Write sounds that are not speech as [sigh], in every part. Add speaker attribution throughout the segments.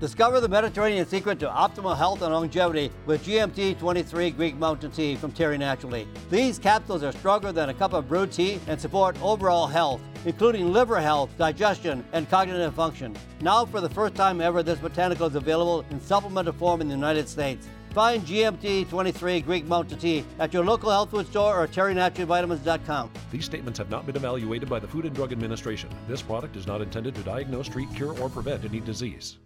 Speaker 1: Discover the Mediterranean secret to optimal health and longevity with GMT 23 Greek Mountain Tea from Terry Naturally. These capsules are stronger than a cup of brewed tea and support overall health, including liver health, digestion, and cognitive function. Now, for the first time ever, this botanical is available in supplemental form in the United States. Find GMT 23 Greek Mountain Tea at your local health food store or terrynaturalvitamins.com.
Speaker 2: These statements have not been evaluated by the Food and Drug Administration. This product is not intended to diagnose, treat, cure, or prevent any disease.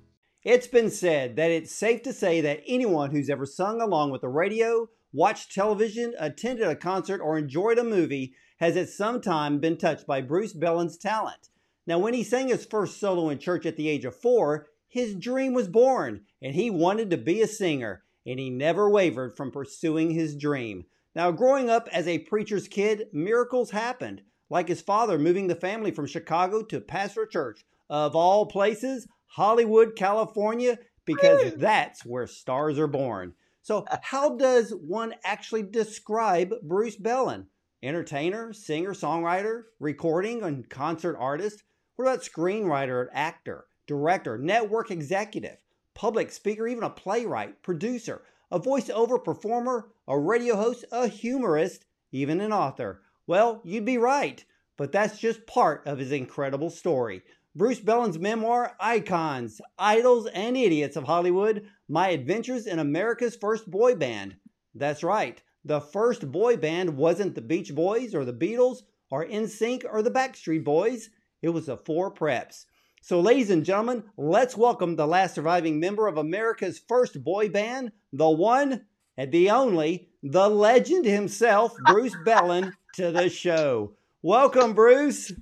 Speaker 3: It's been said that it's safe to say that anyone who's ever sung along with the radio, watched television, attended a concert, or enjoyed a movie has at some time been touched by Bruce Belland's talent. Now, when he sang his first solo in church at the age of four, his dream was born, and he wanted to be a singer, and he never wavered from pursuing his dream. Now, growing up as a preacher's kid, miracles happened, like his father moving the family from Chicago to Pastor Church, of all places, Hollywood, California, because that's where stars are born. So, [laughs] how does one actually describe Bruce Belland? Entertainer, singer, songwriter, recording and concert artist? What about screenwriter, actor, director, network executive, public speaker, even a playwright, producer, a voiceover performer, a radio host, a humorist, even an author? Well, you'd be right, but that's just part of his incredible story. Bruce Belland's memoir, Icons, Idols, and Idiots of Hollywood My Adventures in America's First Boy Band. That's right, the first boy band wasn't the Beach Boys or the Beatles or NSYNC or the Backstreet Boys, it was the Four Preps. So, ladies and gentlemen, let's welcome the last surviving member of America's first boy band, the one and the only, the legend himself, Bruce Bellin, to the show. Welcome, Bruce.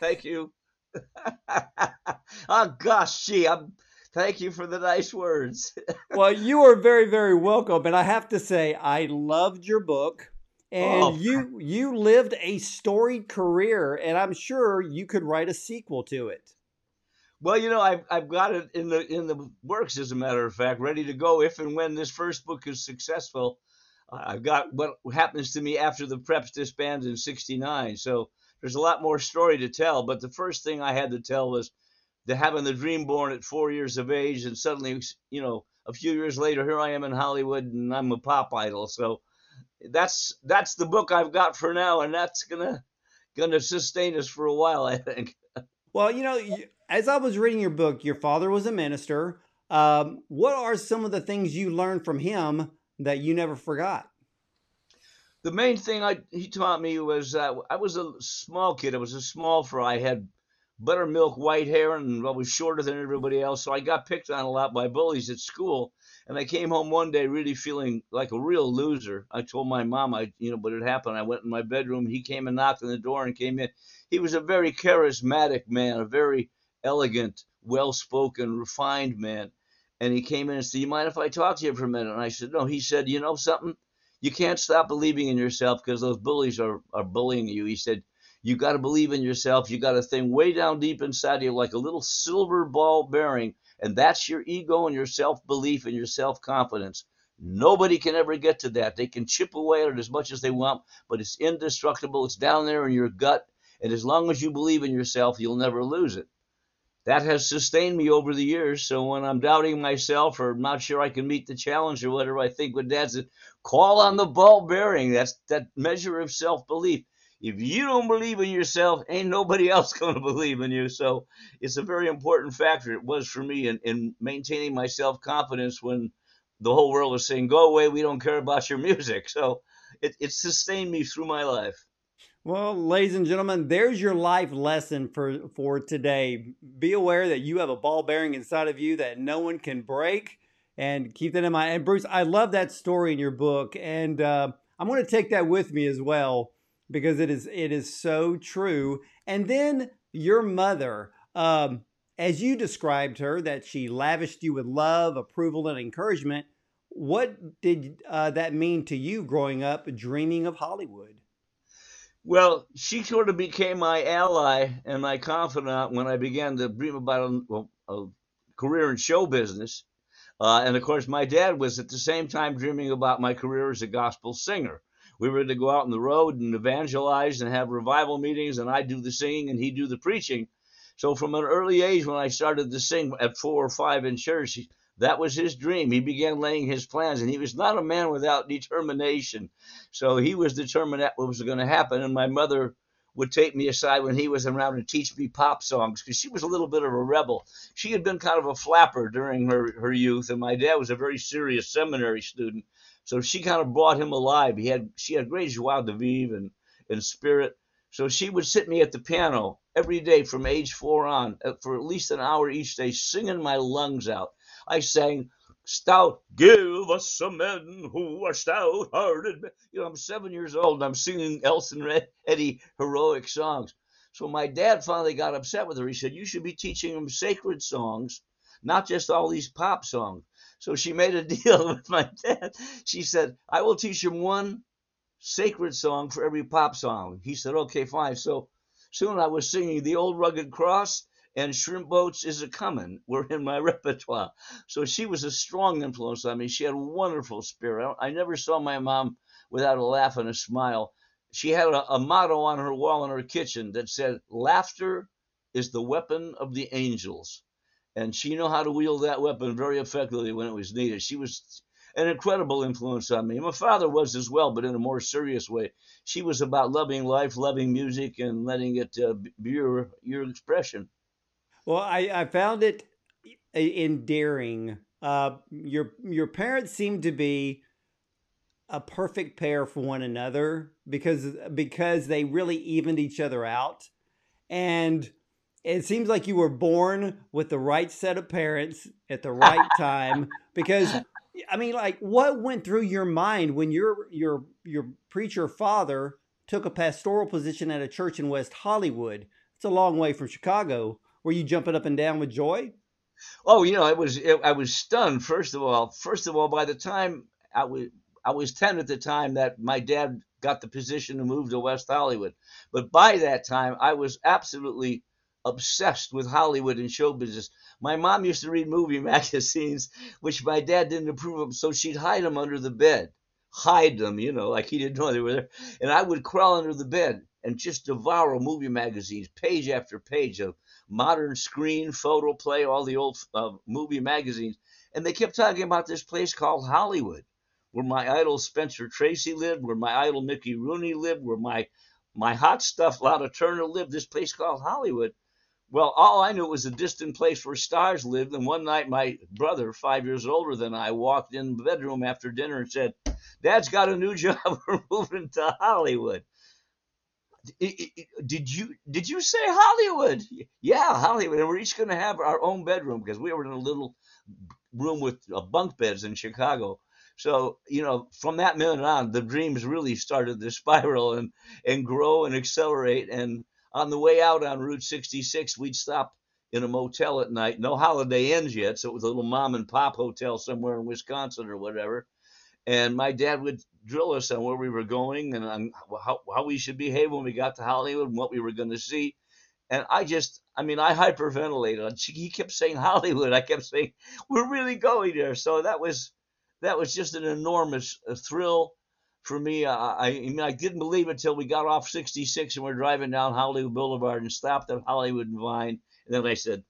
Speaker 4: Thank you. [laughs] oh gosh, gee, I'm thank you for the nice words. [laughs]
Speaker 3: well, you are very, very welcome. And I have to say, I loved your book. And oh. you you lived a storied career, and I'm sure you could write a sequel to it.
Speaker 4: Well, you know, I've I've got it in the in the works, as a matter of fact, ready to go if and when this first book is successful. I've got what happens to me after the preps disbanded in '69. So there's a lot more story to tell. But the first thing I had to tell was the having the dream born at four years of age, and suddenly, you know, a few years later, here I am in Hollywood, and I'm a pop idol. So that's that's the book I've got for now, and that's gonna gonna sustain us for a while, I think. [laughs]
Speaker 3: Well, you know, as I was reading your book, your father was a minister. Um, what are some of the things you learned from him that you never forgot?
Speaker 4: The main thing I, he taught me was uh, I was a small kid. I was a small fry. I had buttermilk white hair and I was shorter than everybody else. So I got picked on a lot by bullies at school. And I came home one day really feeling like a real loser. I told my mom, I you know, what had happened. I went in my bedroom. He came and knocked on the door and came in. He was a very charismatic man, a very elegant, well-spoken, refined man. And he came in and said, "You mind if I talk to you for a minute?" And I said, "No." He said, "You know something? You can't stop believing in yourself because those bullies are, are bullying you. He said, you got to believe in yourself. You got a thing way down deep inside you, like a little silver ball bearing, and that's your ego and your self belief and your self confidence. Nobody can ever get to that. They can chip away at it as much as they want, but it's indestructible. It's down there in your gut, and as long as you believe in yourself, you'll never lose it that has sustained me over the years. So when I'm doubting myself or not sure I can meet the challenge or whatever, I think what Dad said, call on the ball bearing. That's that measure of self belief. If you don't believe in yourself, ain't nobody [laughs] else going to believe in you. So it's a very important factor. It was for me in, in maintaining my self confidence when the whole world was saying, go away, we don't care about your music. [laughs] So it, it sustained me through my life.
Speaker 3: Well, ladies and gentlemen, there's your life lesson for for today. Be aware that you have a ball bearing inside of you that no one can break, and keep that in mind. And Bruce, I love that story in your book, and uh, I'm going to take that with me as well because it is it is so true. And then your mother, um, as you described her, that she lavished you with love, approval, and encouragement. What did uh, that mean to you growing up, dreaming of Hollywood?
Speaker 4: Well, she sort of became my ally and my confidant when I began to dream about a, a career in show business. Uh, and of course, my dad was at the same time dreaming about my career as a gospel singer. We were to go out on the road and evangelize and have revival meetings, and I'd do the singing and he'd do the preaching. So from an early age, when I started to sing at four or five in church, that was his dream. He began laying his plans, and he was not a man without determination. So he was determined that what was going to happen. And my mother would take me aside when he was around and teach me pop songs because she was a little bit of a rebel. She had been kind of a flapper during her, her youth, and my dad was a very serious seminary student. So she kind of brought him alive. He had she had great joie de vivre and, and spirit. So she would sit me at the piano every day from age four on uh, for at least an hour each day, singing my lungs out. I sang stout, give us some men who are stout hearted. You know, I'm seven years old and I'm singing Nelson Eddy heroic songs. So my dad finally got upset with her. He said, You should be teaching them sacred songs, not just all these pop songs. So she made a [laughs] deal with my dad. She said, I will teach him one sacred song for every pop song. He said, Okay, fine. So soon I was singing The Old Rugged Cross and shrimp boats is a comin' were in my [laughs] repertoire. So she was a strong influence on me. She had a wonderful spirit. I never saw my mom without a laugh and a smile. She had a, a motto on her wall in her kitchen that said, "Laughter is the weapon of the angels," and she knew how to wield that weapon very effectively when it was needed. She was an incredible influence on me. My father was as well, but in a more serious way. She was about loving life, loving music, and letting it uh, be your your expression.
Speaker 3: Well, I, I found it endearing. Uh, your your parents seem to be a perfect pair for one another because because they really evened each other out, and it seems like you were born with the right set of parents at the right [laughs] time because I mean, like, what went through your mind when your your your preacher father took a pastoral position at a church in West Hollywood? It's a long way from Chicago. Were you jumping up and down with joy?
Speaker 4: Oh, you know, it was I was stunned. First of all, first of all, by the time I was I was ten at the time that my dad got the position to move to West Hollywood, but by that time I was absolutely obsessed with Hollywood and show business. My mom used to read movie [laughs] magazines, which my dad didn't approve of, so she'd hide them under the bed, hide them, you know, like he didn't know they were there, and I would crawl under the bed and just devour movie magazines, page after page of modern screen, Photoplay, all the old uh, movie magazines. And they kept talking about this place called Hollywood, where my idol Spencer Tracy lived, where my idol Mickey Rooney lived, where my my hot stuff Lana Turner lived. This place called Hollywood. Well, all I knew was a distant place where stars lived. And one night, my brother, five years older than I, walked in the bedroom after dinner and said, "Dad's got a new [laughs] job. We're moving to Hollywood." Did you did you say Hollywood? Yeah, Hollywood. And we're each going to have our own bedroom because we were in a little room with uh, bunk beds in Chicago. So you know, from that minute on, the dreams really started to [laughs] spiral and and grow and accelerate. And on the way out on Route 66, we'd stop in a motel at night. No Holiday Inns yet, so it was a little mom and pop hotel somewhere in Wisconsin or whatever and my dad would drill us on where we were going and on how, how we should behave when we got to Hollywood and what we were going to see. And I just, I mean, I hyperventilated. He kept saying Hollywood. I kept saying we're really going there. So that was that was just an enormous uh, thrill for me. I, I mean, I didn't believe it until we got off 66 and we're driving down Hollywood Boulevard and stopped at Hollywood and Vine. And then I said,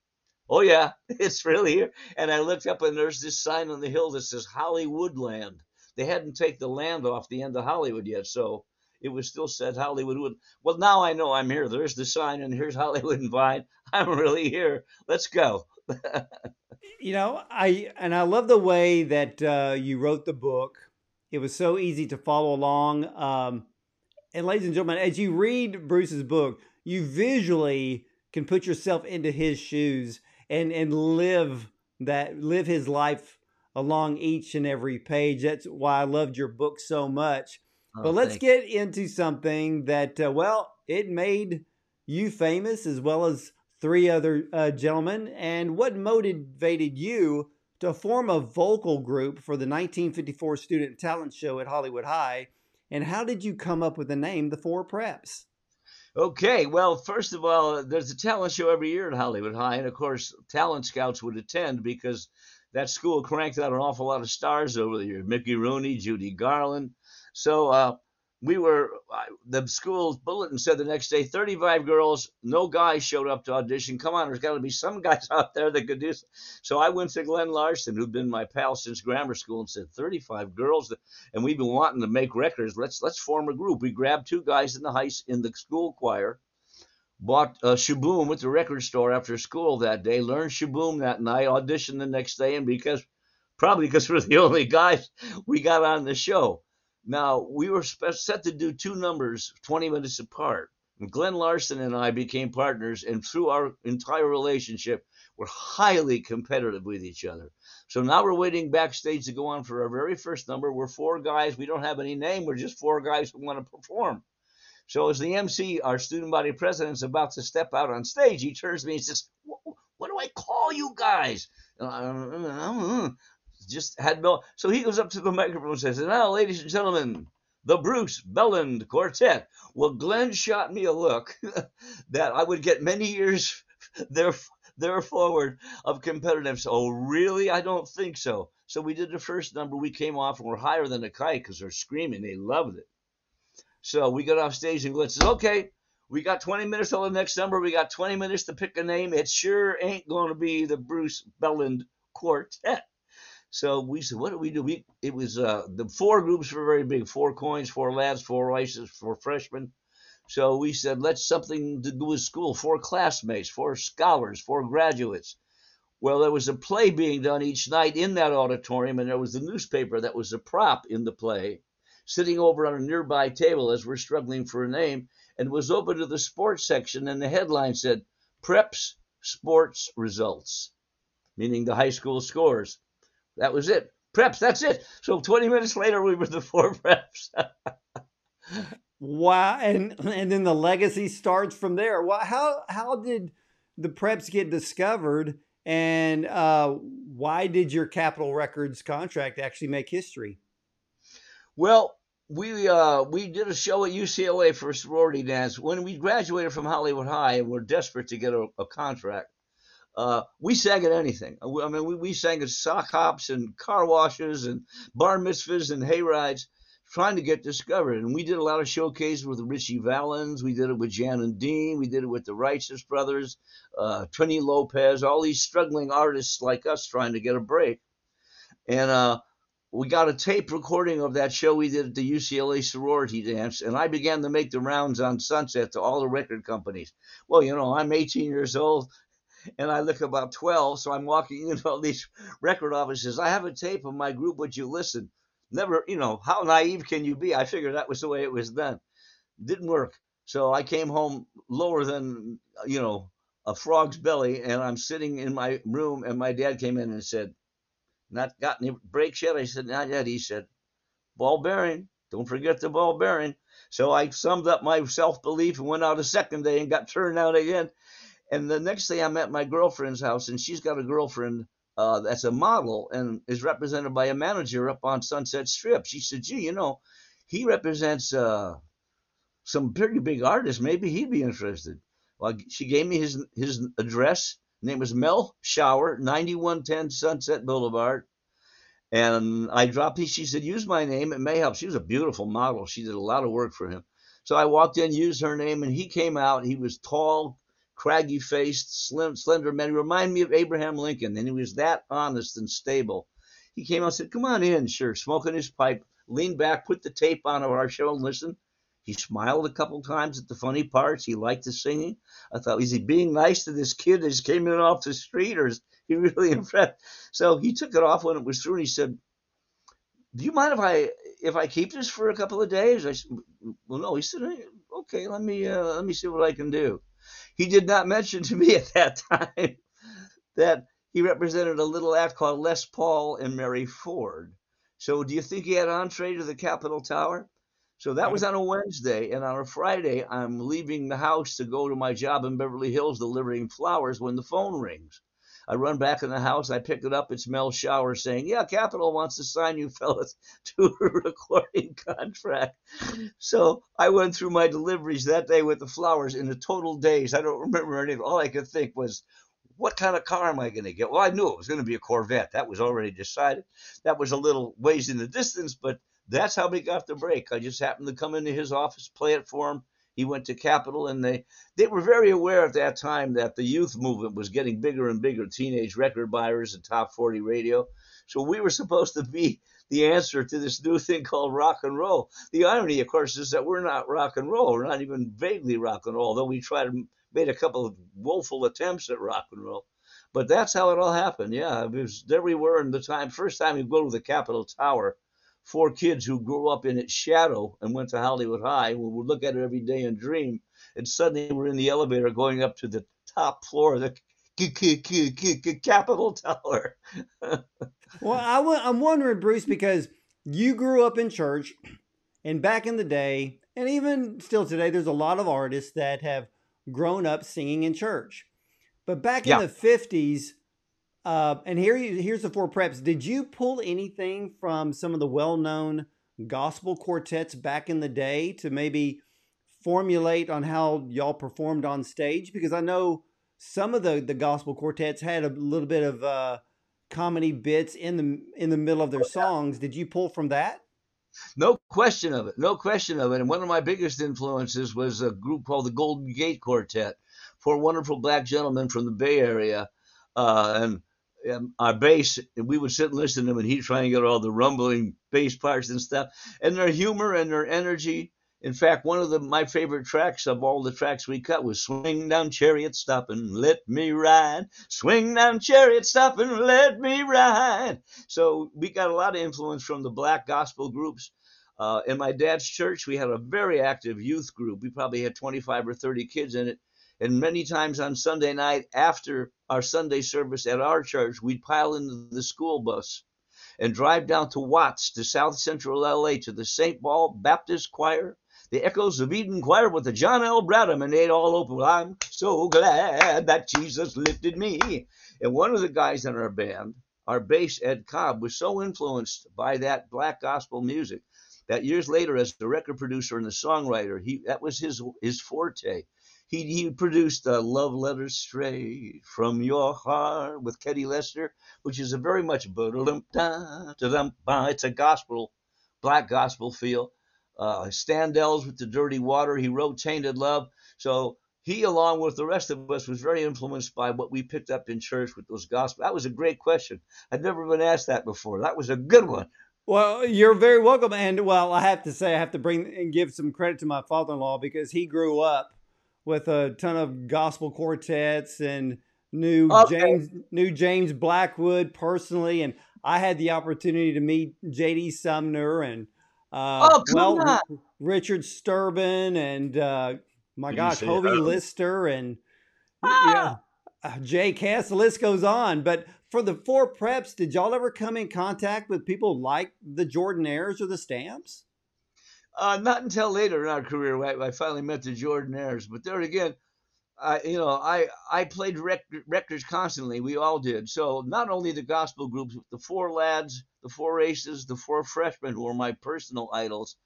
Speaker 4: "Oh yeah, [laughs] it's really here." And I looked up and there's this sign on the hill that says Hollywoodland they hadn't taken the land off the end of Hollywood yet, so it was still said Hollywood. would. Well, now I know I'm here. There's the sign, and here's [laughs] Hollywood and Vine. I'm really here. Let's go. [laughs]
Speaker 3: you know, I and I love the way that uh, you wrote the book. It was so easy to follow along. Um, and ladies and gentlemen, as you read Bruce's book, you visually can put yourself into his shoes and and live that live his life along each and every page. That's why I loved your book so much. Oh, but let's get into something that, uh, well, it made you famous as well as three other uh, gentlemen. And what motivated you to form a vocal group for the 1954 Student Talent Show at Hollywood High? And how did you come up with the name The Four Preps?
Speaker 4: Okay, well, first of all, there's a talent show every year at Hollywood High, and of course, talent scouts would attend because that school cranked out an awful lot of stars over the years. Mickey Rooney, Judy Garland. So uh, we were the school's bulletin said the next day 35 girls no guys showed up to audition come on there's got to be some [laughs] guys out there that could do so. so i went to glenn larson who'd been my pal since grammar school and said 35 girls and we've been wanting to make records let's let's form a group we grabbed two guys in the high in the school choir bought a shaboom at the record store after school that day learned shaboom that night auditioned the next day and because probably because we're the [laughs] only guys we got on the show now, we were set to do two numbers 20 minutes apart. Glenn Larson and I became partners, and through our entire relationship, we're highly competitive with each other. So now we're waiting backstage to go on for our very first number. We're four guys. We don't have any name. We're just four guys who want to perform. So as the MC, our student body president, is about to step out on stage, he turns to me and says, "What do I call you guys?" Uh, uh, uh, just had no. So he goes up to the microphone and says, "Now, ladies and gentlemen, the Bruce Belland Quartet." Well, Glenn shot me a look [laughs] that I would get many years [laughs] there there forward of competitiveness. Oh, really? I don't think so. So we did the first number. We came off and we're higher than a kite because they're screaming. They loved it. So we got off stage and Glenn says, "Okay." We got 20 minutes till the next number. We got 20 minutes to pick a name. It sure ain't going to be the Bruce Belland Quartet. So we said, what do we do? We it was uh, the four groups were very big: four coins, four lads, four aces, four freshmen. So we said, let's something to do with school: four classmates, four scholars, four graduates. Well, there was a play being done each night in that auditorium, and there was the newspaper that was a prop in the play, sitting over on a nearby table as we're struggling for a name, and was open to the sports section, and the headline said, "Preps Sports Results," meaning the high school scores. That was it. Preps, that's it. So 20 minutes later, we were the four [laughs] preps.
Speaker 3: wow. And and then the legacy starts from there. Well, how, how did the preps get discovered? And uh, why did your Capitol Records contract actually make history?
Speaker 4: Well, we uh, we did a show at UCLA for sorority dance when we graduated from Hollywood High and were desperate to get a, a contract. Uh, we sang at anything. Uh, I mean, we, we sang at sock hops and car washes and bar mitzvahs and hay rides, trying to get discovered. And we did a lot of showcases with Ritchie Valens. We did it with Jan and Dean. We did it with the Righteous Brothers, uh, Trini Lopez, all these struggling artists like us trying to get a break. And uh, we got a tape recording of that show we did at the UCLA sorority dance, and I began to make the rounds on Sunset to all the record companies. Well, you know, I'm 18 years old and I look about 12. So I'm walking [laughs] into all these record offices. I have a tape of my group. Would you listen? Never, you know, how naive can you be? I figured that was the way it was done. Didn't work. So I came home lower than, you know, a frog's belly. And I'm sitting in my room. And my dad came in and said, Not got any breaks yet? I said, Not yet. He said, Ball bearing. Don't forget the ball bearing. So I summed up my self belief and went out a second day and got turned out again. And the next day I'm at my girlfriend's house, and she's got a girlfriend uh, that's a model and is represented by a manager up on Sunset Strip. She said, gee, you know, he represents uh, some pretty big artists. Maybe he'd be interested. Well, she gave me his his address. Name was Mel Shauer, 9110 Sunset Boulevard. And I dropped it. She said, use my name. It may help. She was a beautiful model. She did a lot of work for him. So I walked in, used her name, and he came out. He was tall, craggy faced, slim, slender man. He reminded me of Abraham Lincoln, and he was that honest and stable. He came out and said, Come on in, sure, smoking his pipe, leaned back, put the tape on of our show and listened. He smiled a couple times at the funny parts. He liked the singing. I thought, is he being nice to this kid that just came in off the street, or is he [laughs] really impressed? So he took it off when it was through, and he said, "Do you mind if I if I keep this for a couple of days?" I said, "Well, no." He said, "Okay, let me uh, let me see what I can do." He did not mention to [laughs] me at that time that he represented a little act called Les Paul and Mary Ford. So do you think he had entree to the Capitol Tower? So that was on a Wednesday, and on a Friday, I'm leaving the house to go to my job in Beverly Hills delivering flowers when the phone rings. I run back in the house. I pick it up. It's Mel Shauer saying, Yeah, Capitol wants to sign you [laughs] fellas to a recording contract. So I went through my deliveries that day with the flowers in a total daze. I don't remember anything. All I could think was, what kind of car am I going to get? Well, I knew it was going to be a Corvette. That was already decided. That was a little ways in the distance, but that's how we got the break. I just happened to come into his office, play it for him. He went to Capitol, and they they were very aware at that time that the youth movement was getting bigger and bigger. Teenage record buyers and top 40 radio. So we were [laughs] supposed to be the answer to this new thing called rock and roll. The irony, of course, is that we're not rock and roll. We're not even vaguely rock and roll, though we tried to made a couple of woeful attempts at rock and roll. But that's how it all happened. Yeah, was there we were in the time. First time we go to the Capitol Tower, four kids who grew up in its shadow and went to Hollywood High. We would look at it every day and dream. And suddenly we're in the elevator going up to the top floor of the Capitol Tower. [laughs]
Speaker 3: well, I w- I'm wondering, Bruce, because you grew up in church, and back in the day, and even still today, there's a lot of artists that have grown up singing in church. But back yeah. in the 50s, uh, and here here's the four preps. Did you pull anything from some of the well-known gospel quartets back in the day to maybe formulate on how y'all performed on stage? Because I know some of the the gospel quartets had a little bit of uh, comedy bits in the in the middle of their songs. Did you pull from that?
Speaker 4: No question of it. No question of it. And one of my biggest influences was a group called the Golden Gate Quartet, four wonderful black gentlemen from the Bay Area, uh, and, and our bass. And we would sit and listen to him, and he'd try and get all the rumbling bass parts and stuff. And their humor and their energy in fact, one of the, my favorite tracks of all the tracks we cut was Swing Down Chariot Stop and Let Me Ride. Swing Down Chariot stop and Let Me Ride. So we got a lot of influence from the black gospel groups. Uh, in my dad's church, we had a very active youth group. We probably had 25 or 30 kids in it. And many times on Sunday night after our Sunday service at our church, we'd pile into the school bus and drive down to Watts to South Central LA to the St. Paul Baptist Choir the echoes of Eden Choir with the John L. Bradham, and they'd all open. I'm so glad that Jesus lifted me. And one of the guys in our band, our bass Ed Cobb, was so influenced by that black gospel music that years later, as the record producer and the songwriter, he that was his his forte. He he produced uh, "Love Letters Straight from Your Heart" with Ketty Lester, which is a very much it's a gospel, black gospel feel uh, Standells with the Dirty Water. He wrote Tainted Love. So he, along with the rest of us, was very influenced by what we picked up in church with those gospel. That was a great question. I'd never been asked that before. That was a good one.
Speaker 3: Well, you're very welcome. And well, I have to say, I have to bring and give some credit to my father in law because he grew up with a ton of gospel quartets and knew okay. James knew James Blackwood personally, and I had the opportunity to meet J.D. Sumner and uh, oh, well, on. Richard Sterban and uh, my Did gosh, Hovie Lister and ah! yeah, uh, Jake Hess. The list goes on. But for the four preps, did y'all ever come in contact with people like the Jordanaires or the Stamps?
Speaker 4: Uh, not until later in our career, I, I finally met the Jordanaires. But there again, I, you know, I I played rec- records constantly. We all did. So not only the gospel groups, the four lads, the four aces, the four freshmen who were my personal idols.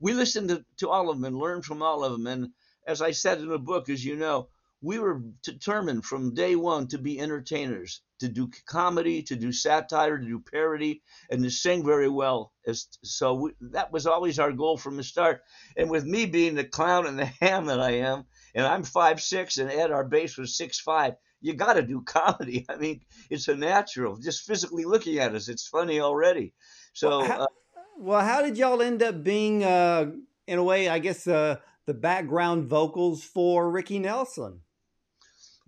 Speaker 4: We listened to, to all of them and learned from all of them. And as I said in the book, as you know, we were determined from day one to be entertainers, to do comedy, to do satire, to do parody, and to sing very well. So we, that was always our goal from the start. And with me being the clown and the [laughs] ham that I am, and I'm five six, and Ed, our bass, was six five. You got to do comedy. [laughs] I mean, it's a natural. Just physically looking at us, it's funny already. So,
Speaker 3: well, how, uh, well, how did y'all end up being, uh, in a way, I guess, uh, the background vocals for Ricky Nelson?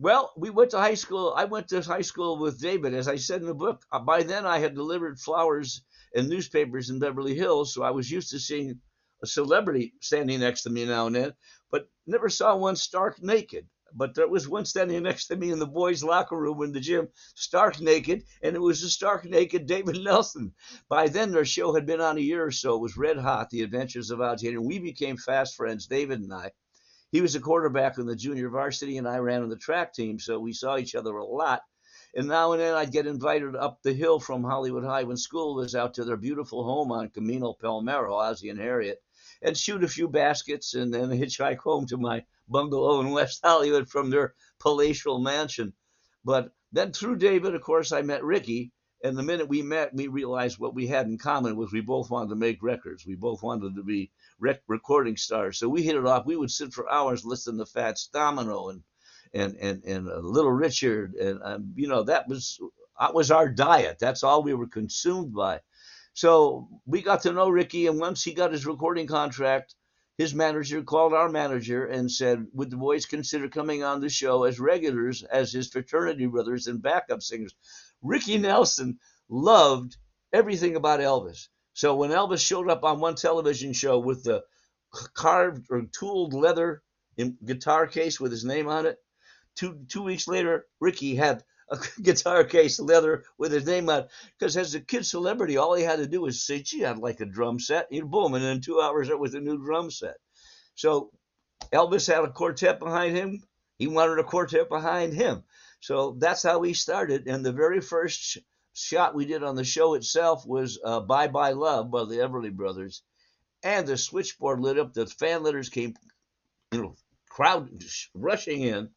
Speaker 4: Well, we went to high school. I went to high school with David, as I said in the book. Uh, by then, I had delivered flowers and newspapers in Beverly Hills, so I was used to seeing a celebrity standing next to me now and then but never saw one stark naked. But there was one standing [laughs] next to me in the boys' locker room in the gym, stark naked, and it was a stark naked David [laughs] Nelson. By then, their show had been on a year or so. It was red hot, The Adventures of Alligator. We became fast friends, David and I. He was a quarterback in the junior varsity, and I ran on the track team, so we saw each other a lot. And now and then I'd get invited up the hill from Hollywood High when school was out to their beautiful home on Camino Palmero, Ozzie and Harriet and shoot a few baskets and then [laughs] hitchhike home to my bungalow in West Hollywood from their palatial mansion. But then through David, of course, I met Ricky, And the minute we met, we realized what we had in common was we both wanted to make records. We both wanted to be rec- recording stars. So we hit it off. We would sit for hours listening to Fats Domino and and and and uh, Little Richard, and um, you know that was that was our diet. That's all we were consumed by. So we got to know Ricky, and once he got his recording contract, his manager called our manager and said, Would the boys consider coming on the show as regulars, as his fraternity brothers and backup singers? Ricky Nelson loved everything about Elvis. So when Elvis showed up on one television show with the carved or tooled leather guitar case with his name on it, two two weeks later, Ricky had a [laughs] guitar case leather with his name on. It. Because as a kid celebrity, all he had to do was say, "Gee, I'd like a drum set," and boom, and in two hours it was a new drum set. So Elvis had a quartet behind him. He wanted a quartet behind him. So that's how we started. And the very first shot we did on the show itself was uh, "Bye Bye Love" by the Everly Brothers, and the switchboard lit up. The fan letters came, you know, crowd rushing in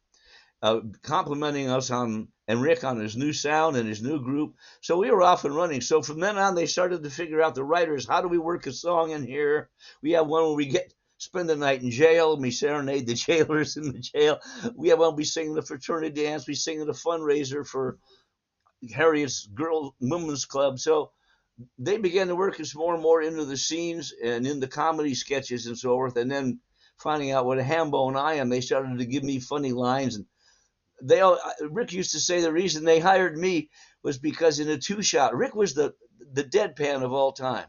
Speaker 4: uh, complimenting us on and Rick on his new sound and his new group. So we were off and running. So from then on, they started to figure out the writers. How do we work a song in here? We have one where we get spend the night in jail. We serenade the [laughs] jailers in the jail. We have one we sing the fraternity dance. We sing a fundraiser for Harriet's Girl Women's Club. So they began to work us more and more into the scenes and in the comedy sketches and so forth. And then finding out what a ham bone I am, they started to give me funny lines and they all uh, Rick used to say the reason they hired me was because in a two shot, Rick was the the deadpan of all time.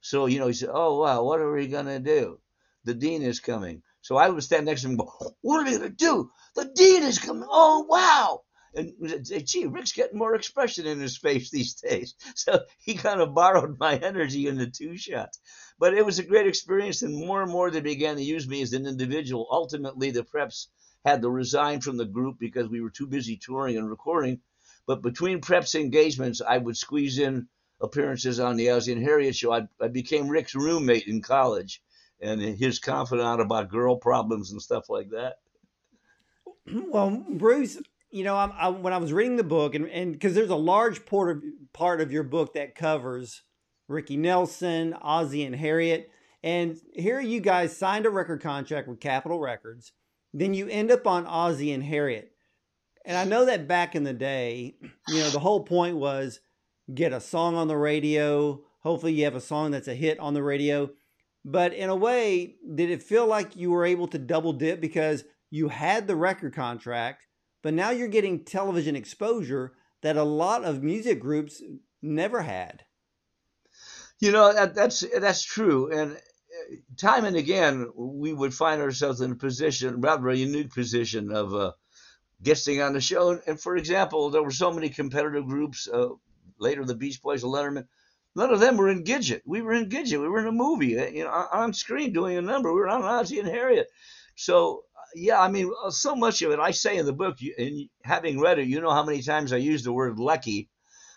Speaker 4: So you know he said, "Oh wow, what are we gonna do? The dean is coming." So I would stand next to him and go, "What are we gonna do? The dean is coming! Oh wow!" And "Gee, Rick's getting more expression in his face [laughs] these days." So he kind of borrowed my energy in the two shots. But it was a great experience, and more and more they began to use me as an individual. Ultimately, the preps had to resign from the group because we were too busy touring and recording. But between preps engagements, I would squeeze in appearances on the Ozzie and Harriet show. I, I became Rick's roommate in college and his confidant about girl problems and stuff like that. [clears throat]
Speaker 3: Well, Bruce, you know, I, I, when I was reading the book, and because there's a large part of, part of your book that covers Ricky Nelson, Ozzie and Harriet, and here you guys signed a record contract with Capitol Records then you end up on Ozzie and Harriet. And I know that back in the day, you know, the whole point was get a song on the radio. Hopefully, you have a song that's a hit on the radio. But in a way, did it feel like you were able to double dip because you had the record contract, but now you're getting television exposure that a lot of music groups never had?
Speaker 4: You know that, that's that's true, and time and again, we would find ourselves in a position, rather a unique position of uh, guesting on the show. And for example, there were so many competitive groups. Uh, later, the Beach Boys, Lettermen. None of them were in Gidget. We were in Gidget. We were in a movie, uh, you know, on screen doing a number. We were on Ozzie and Harriet. So yeah, I mean, uh, so much of it. I say in the book, and having read it, you know how many times I use the word lucky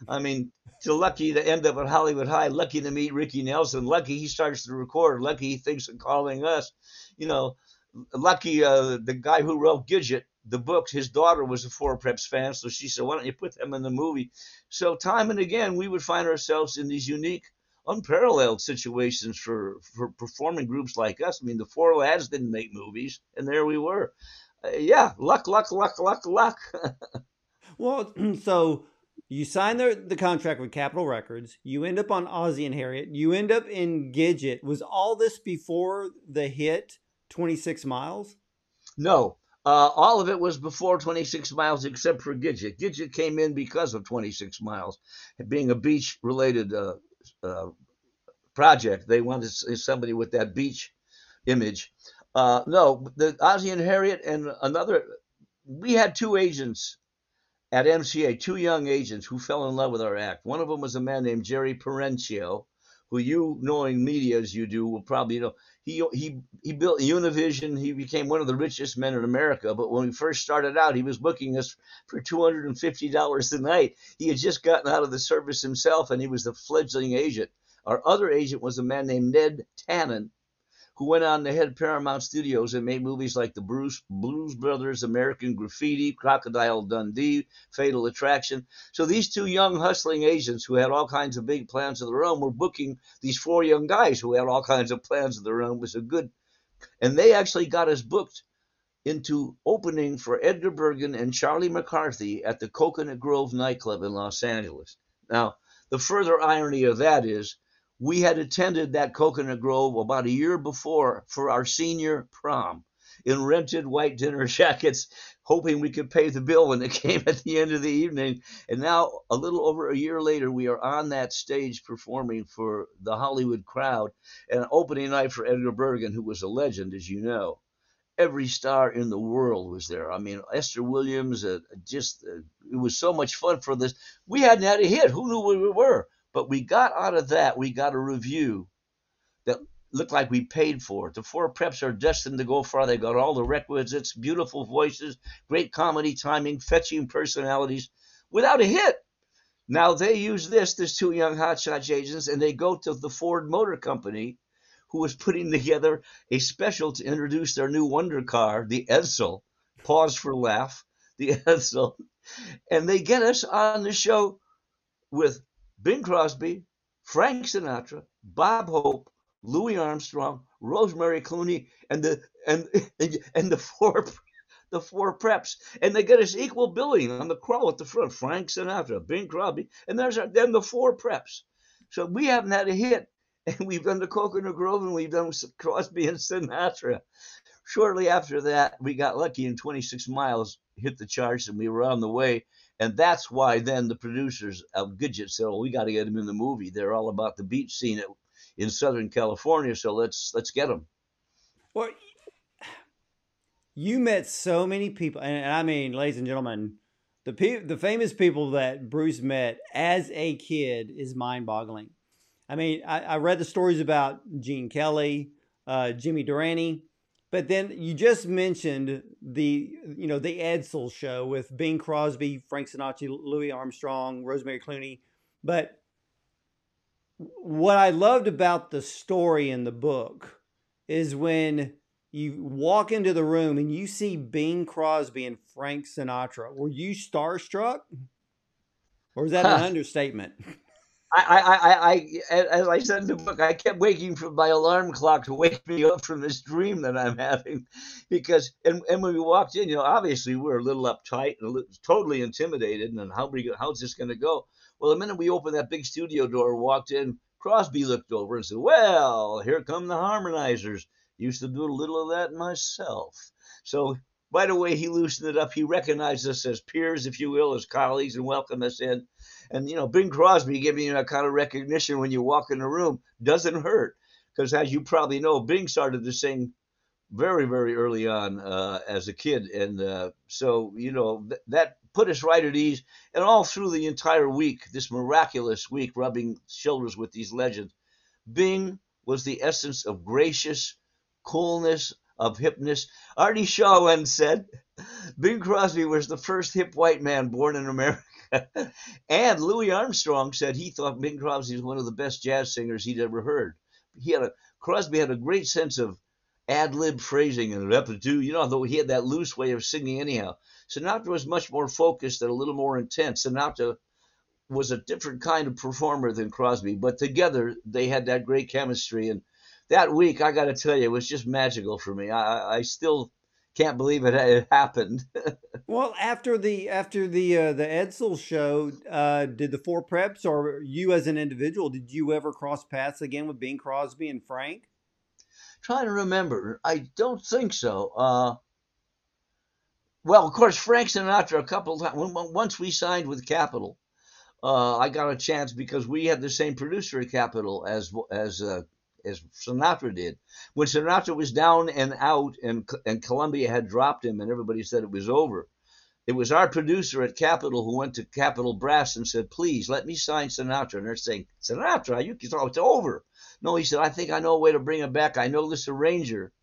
Speaker 4: I mean, to lucky to end up at Hollywood High, lucky to meet Ricky Nelson, lucky he starts to record, lucky he thinks of calling us, you know, lucky uh, the guy who wrote Gidget, the books, his daughter was a Four Preps fan, so she said, why don't you put them in the movie? So time and again, we would find ourselves in these unique, unparalleled situations for, for performing groups like us. I mean, the Four Lads didn't make movies, and there we were. Uh, yeah, luck, luck, luck, luck, luck. [laughs]
Speaker 3: well, [clears throat] so you sign the, the contract with Capitol Records. You end up on Ozzie and Harriet. You end up in Gidget. Was all this before the hit 26 Miles?
Speaker 4: No. Uh, all of it was before 26 Miles except for Gidget. Gidget came in because of 26 Miles, being a beach related uh, uh, project. They wanted somebody with that beach image. Uh, no, the Ozzie and Harriet and another, we had two agents at MCA, two young agents who fell in love with our act. One of them was a man named Jerry Perenchio, who you, knowing media as you do, will probably know. He he he built Univision. He became one of the richest men in America. But when we first started out, he was booking us for two hundred and fifty dollars a night. He had just gotten out of the service himself, and he was the fledgling agent. Our other agent was a man named Ned Tanen, who went on to head Paramount Studios and made movies like The Bruce Blues Brothers, American Graffiti, Crocodile Dundee, Fatal Attraction. So these two young hustling agents who had all kinds of big plans of their own were booking these four young guys who had all kinds of plans of their own. It was a good, and they actually got us booked into opening for Edgar Bergen and Charlie McCarthy at the Coconut Grove nightclub in Los Angeles. Now, the further irony of that is we had attended that Coconut Grove about a year before for our senior prom in rented white dinner [laughs] jackets, hoping we could pay the bill when it [laughs] came at the end of the evening. And now, a little over a year later, we are on that stage performing for the Hollywood crowd and opening night for Edgar Bergen, who was a legend, as you know every star in the world was there. I mean, Esther Williams, uh, just uh, it was so much fun for this. We hadn't had a hit. Who knew where we were? But we got out of that. We got a review that looked like we paid for it. The four preps are destined to go far. They got all the requisites, beautiful voices, great comedy timing, fetching personalities, without a hit. Now they use this, this two young hotshot agents, and they go to the Ford Motor Company who was putting together a special to introduce their new wonder car, the Edsel. Pause for laugh, the [laughs] Edsel. And they get us on the show with Bing Crosby, Frank Sinatra, Bob Hope, Louis Armstrong, Rosemary Clooney, and the and and the four the four preps, and they get us equal billing on the crawl at the front. Frank Sinatra, Bing Crosby, and there's our, then the four preps. So we haven't had a hit and we've done the Coconut Grove and we've done Crosby and Sinatra. Shortly after that, we got lucky and 26 miles hit the charts and we were on the way. And that's why then the producers of Gidget said, "Oh, we got to get them in the movie. They're all about the beach scene in Southern California, so let's let's get them."
Speaker 3: Well, you met so many people, and I mean, ladies and gentlemen, the pe- the famous people that Bruce met as a kid is mind-boggling. I mean, I, I read the stories about Gene Kelly, uh, Jimmy Durante, but then you just mentioned the you know the Edsel show with Bing Crosby, Frank Sinatra, Louis Armstrong, Rosemary Clooney. But what I loved about the story in the book is when you walk into the room and you see Bing Crosby and Frank Sinatra. Were you starstruck? Or is that an understatement? [laughs]
Speaker 4: I, I, I, I, as I said in the book, I kept waking from my alarm clock to wake me up from this dream that I'm having, because and, and when we walked in, you know, obviously we are a little uptight and little, totally intimidated, and how we how's this going to go? Well, the minute we opened that big studio door, walked in, Crosby looked over and said, "Well, here come the harmonizers. Used to do a little of that myself." So right away he loosened it up. He recognized us as peers, if you will, as colleagues, and welcomed us in. And you know, Bing Crosby giving you that kind of recognition when you walk in the room doesn't hurt, because as you probably know, Bing started to sing very, very early on uh, as a kid, and uh, so you know th- that put us right at ease. And all through the entire week, this miraculous week, rubbing shoulders with these legends, Bing was the essence of gracious coolness, of hipness. Artie Shaw once said, Bing Crosby was the first hip white man born in America. [laughs] and Louis Armstrong said he thought Bing Crosby was one of the best jazz singers he'd ever heard. He had a Crosby had a great sense of ad lib phrasing and repetition. You know, though he had that loose way of singing anyhow. Sinatra was much more focused and a little more intense. Sinatra was a different kind of performer than Crosby, but together they had that great chemistry. And that week, I got to tell you, it was just magical for me. I, I still can't believe it, it happened. [laughs]
Speaker 3: well, after the after the uh, the Edsel show, uh, did the four preps or you as an individual, did you ever cross paths again with Bing Crosby and Frank?
Speaker 4: Trying to remember, I don't think so. Uh, well, of course, Frank Sinatra a couple times. Once we signed with Capitol, uh, I got a chance because we had the same producer at Capitol as as uh, as Sinatra did. When Sinatra was down and out and, and Columbia had dropped him and everybody said it was over, it was our producer at Capitol who went to Capitol Brass and said, please let me sign Sinatra. And they're saying, Sinatra, you thought oh, it's over. No, he said, I think I know a way to bring him back. I know this arranger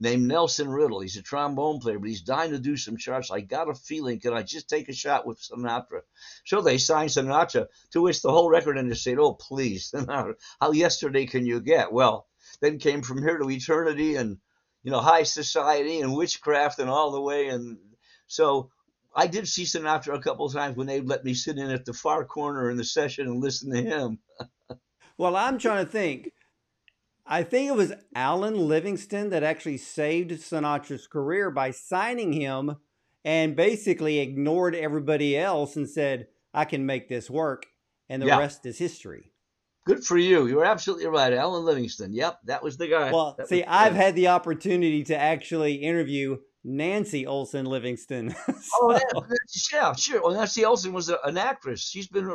Speaker 4: named Nelson Riddle. He's a trombone player, but he's dying to do some charts. I got a feeling, can I just take a shot with Sinatra? So they signed Sinatra, to which the whole record industry said, Oh, please, [laughs] how yesterday can you get? Well, then came from here to eternity and you know high society and witchcraft and all the way and so I did see Sinatra a couple of times when they let me sit in at the far corner in the session and listen to him. [laughs]
Speaker 3: well, I'm trying to think. I think it was Alan Livingston that actually saved Sinatra's career by signing him and basically ignored everybody else and said, I can make this work. And the yeah. rest is history.
Speaker 4: Good for you. You're absolutely right. Alan Livingston. Yep, that was the guy.
Speaker 3: Well,
Speaker 4: that
Speaker 3: see, I've had the opportunity to actually interview Nancy Olson Livingston. [laughs]
Speaker 4: Oh, so. Oh, that, yeah, sure. Well, Nancy Olson was a, an actress. She's been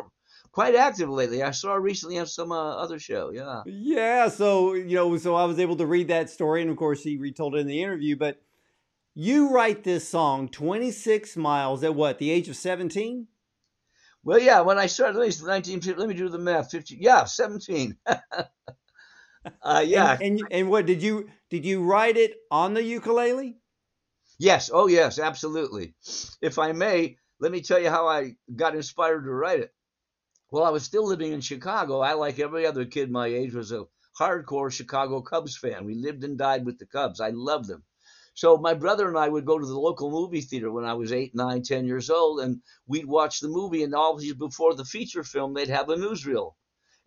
Speaker 4: quite active lately. I saw her recently on some uh, other show. Yeah.
Speaker 3: Yeah. So you know, so I was able to read that story, and of course, he retold it in the interview. But you write this song, "26 Miles," at what the age of 17?
Speaker 4: Well, yeah. When I started, at least 19. Let me do the math. 50. Yeah, 17. [laughs] uh, yeah.
Speaker 3: And, and and what did you did you write it on the ukulele?
Speaker 4: Yes. Oh, yes. Absolutely. If I may, let me tell you how I got inspired to write it. Well, I was still living in Chicago. I, like every other kid my age, was a hardcore Chicago Cubs fan. We lived and died with the Cubs. I loved them. So my brother and I would go to the local movie theater when I was eight, nine, ten years old, and we'd watch the movie. And always before the feature film, they'd have a newsreel,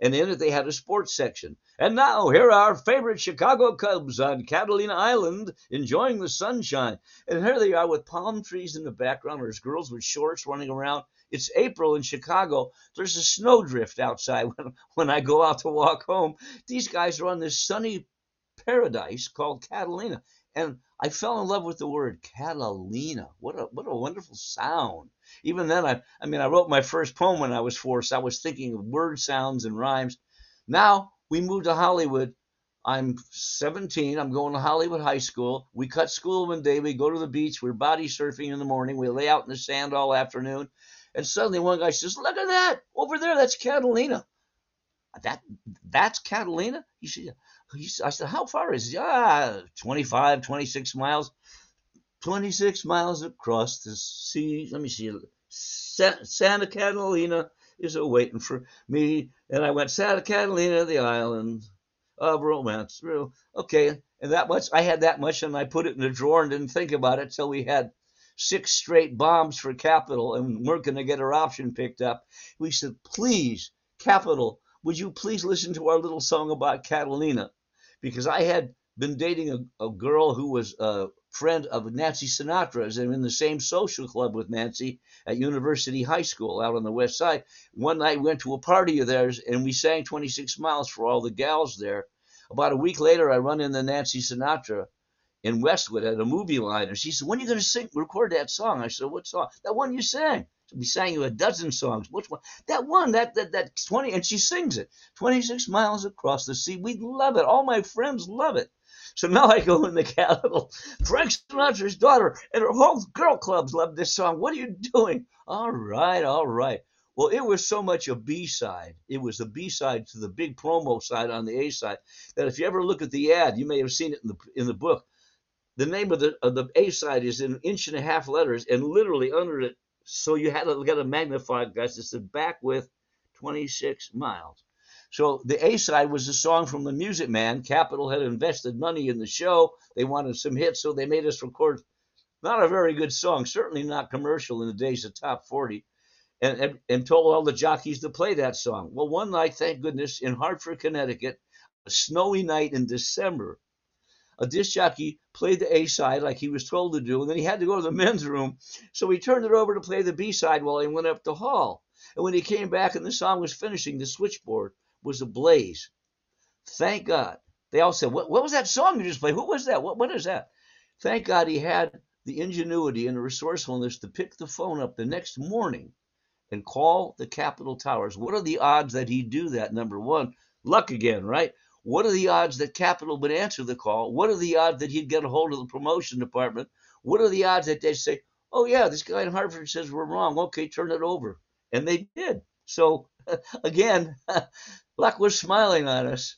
Speaker 4: and in it they had a sports section. And now here are our favorite Chicago Cubs on Catalina Island, enjoying the sunshine. And here they are with palm trees in the background. There's girls with shorts running around. It's April in Chicago. There's a snowdrift outside [laughs] when, when I go out to walk home. These guys are on this sunny paradise called Catalina. And I fell in love with the word Catalina. What a what a wonderful sound. Even then I I mean I wrote my first poem when I was four, so I was thinking of word sounds and rhymes. Now we moved to Hollywood. I'm 17. I'm going to Hollywood High School. We cut school one day. We go to the beach. We're body surfing in the morning. We lay out in the sand all afternoon. And suddenly one guy says, Look at that. Over there, that's Catalina. That That's Catalina? He said, I said, How far is it? Ah, 25, 26 miles. 26 miles across the sea. Let me see. Santa Catalina is waiting for me. And I went Santa Catalina, the island of romance. Okay, and that much I had that much, and I put it in a drawer and didn't think about it till we had six straight bombs for Capitol and weren't going to get our option picked up. We said, please, Capitol, would you please listen to our little song about Catalina? Because I had been dating a, a girl who was a friend of Nancy Sinatra's and in the same social club with Nancy at University High School out on the west side. One night we went to a party of theirs and we sang 26 Miles for all the gals there. About a week later, I run into Nancy Sinatra in Westwood at a movie line. And she said, When are you going to sing, record that song? I said, What song? That one you sang. So we sang you a dozen songs. Which one? That one, that, that, that 20, and she sings it. 26 miles across the sea. We love it. All my friends love it. So now I go in the [laughs] Capitol. Frank Sinatra's daughter and her whole girl clubs love this song. What are you doing? All right, all right. Well, it was so much a B side. It was the B side to the big promo side on the A side that if you ever look at the ad, you may have seen it in the in the book the name of the of the A side is in inch and a half letters, and literally under it, so you had to get a magnified glass. It said back with 26 miles. So the A side was a song from the Music Man. Capitol had invested money in the show. They wanted some hits, so they made us record not a very good song, certainly not commercial in the days of top 40, and, and, and told all the jockeys to play that song. Well, one night, thank goodness, in Hartford, Connecticut, a snowy night in December, a disc jockey played the A side like he was told to do, and then he had to go to the [laughs] men's room. So he turned it over to play the B side while he went up the hall. And when he came back and the song was finishing, the switchboard was ablaze. Thank God. They all said, What, what was that song you just played? Who was that? What, what is that? Thank God he had the ingenuity and the resourcefulness to pick the phone up the next morning and call the Capitol Towers. What are the odds that he'd do that? Number one, luck again, right? What are the odds that Capitol would answer the call? What are the odds that he'd get a hold of the promotion department? What are the odds that they'd say, oh, yeah, this guy in Hartford says we're wrong. Okay, turn it over. And they did. So, [laughs] again, [laughs] luck was smiling on us.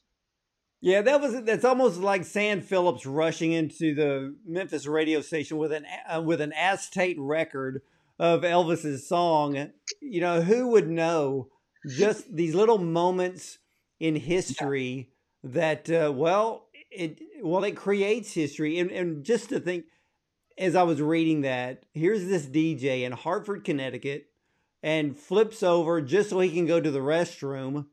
Speaker 3: Yeah, that was that's almost like Sam Phillips rushing into the Memphis radio station with an uh, with an acetate record of Elvis's song. You know, who would know just these little moments in history that uh, well it well, it creates history, and, and just to think, as I was reading that, here's this DJ in Hartford, Connecticut, and flips over just so he can go to the restroom,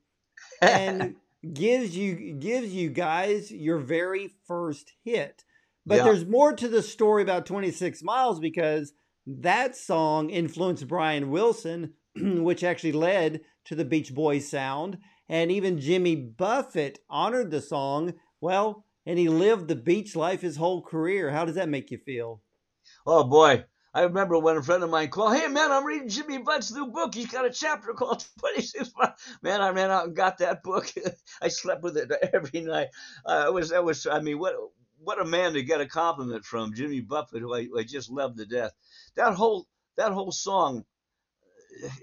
Speaker 3: and [laughs] gives you gives you guys your very first hit. But yeah. there's more to the story about 26 Miles because that song influenced Brian Wilson, [clears throat] which actually led to the Beach Boys sound. And even Jimmy Buffett honored the song. Well, and he lived the beach life his whole career. How does that make you feel?
Speaker 4: Oh, boy. I remember when a friend of mine called, "Hey man, I'm reading Jimmy Buffett's new book. He's got a chapter called [laughs] 26 Miles." Man, I ran out and got that book. [laughs] I slept with it [laughs] every night. Uh, was, it was. I mean, what what a man to get a compliment from Jimmy Buffett, who I, I just loved to death. That whole that whole song,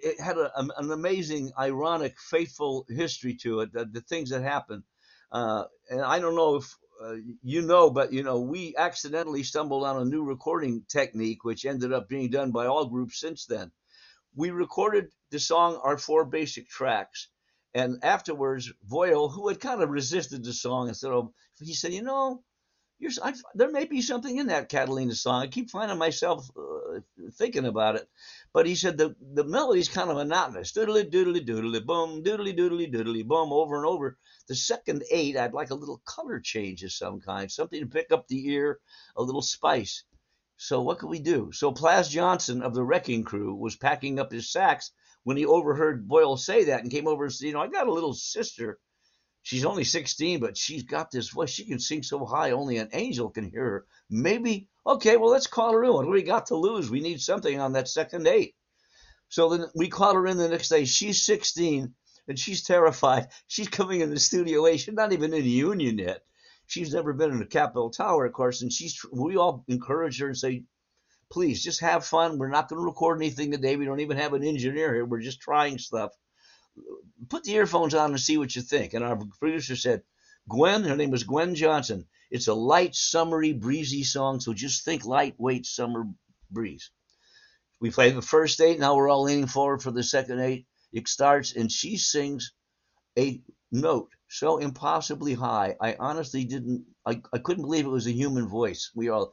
Speaker 4: it had a, an amazing, ironic, faithful history to it. The, the things that happened, uh, and I don't know if uh, you know, but you know, we accidentally stumbled on a new recording technique, which ended up being done by all groups since then. We recorded the song, our four basic tracks, and afterwards, Voyle, who had kind of resisted the song, and said, "Oh," he said, "You know, I, there may be something in that Catalina song. I keep finding myself uh, thinking about it. But he said the, the melody's kind of monotonous. Doodly doodly doodly boom, doodly doodly doodly boom, over and over. The second eight, I'd like a little color change of some kind, something to pick up the ear, a little spice. So what could we do? So Plas Johnson of the Wrecking Crew was packing up his sax when he overheard Voyle say that and came over and said, you know, I got a little sister She's only 16, but she's got this voice. She can sing so high, only an angel can hear her. Maybe, okay, well, let's call her in. What do we got to lose? We need something on that second eight. So then we call her in the next day. She's 16 and she's terrified. She's coming in the studio late. She's not even in the union yet. She's never been in the Capitol Tower, of course. And she's, we all encourage her and say, please just have fun. We're not going to record anything today. We don't even have an engineer here. We're just trying stuff put the earphones on and see what you think. And our producer said, Gwen, her name was Gwen Johnson. It's a light, summery, breezy song, so just think lightweight summer breeze. We played the first eight, now we're all leaning forward for the second eight. It starts, and she sings a note so impossibly high. I honestly didn't, I, I couldn't believe it was a human voice. We all,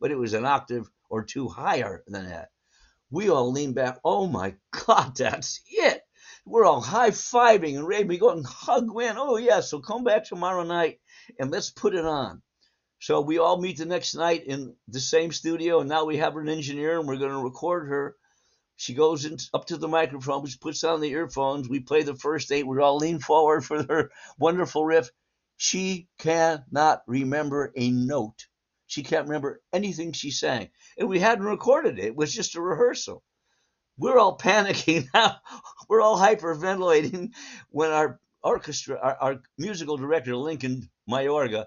Speaker 4: but it was an octave or two higher than that. We all lean back. Oh my God, that's it. We're all high fiving and ready to go and hug Gwen. Oh, yeah. So come back tomorrow night and let's put it on. So we all meet the next night in the same studio, and now we have an engineer, and we're going to record her. She goes in, up to the microphone, she puts on the earphones. We play the first eight. We all lean forward [laughs] for her wonderful riff. She cannot remember a note she can't remember anything she sang. And we hadn't recorded it. It was just a rehearsal. We're all panicking [laughs] now. We're all hyperventilating when our orchestra, our, our musical director, Lincoln Mayorga,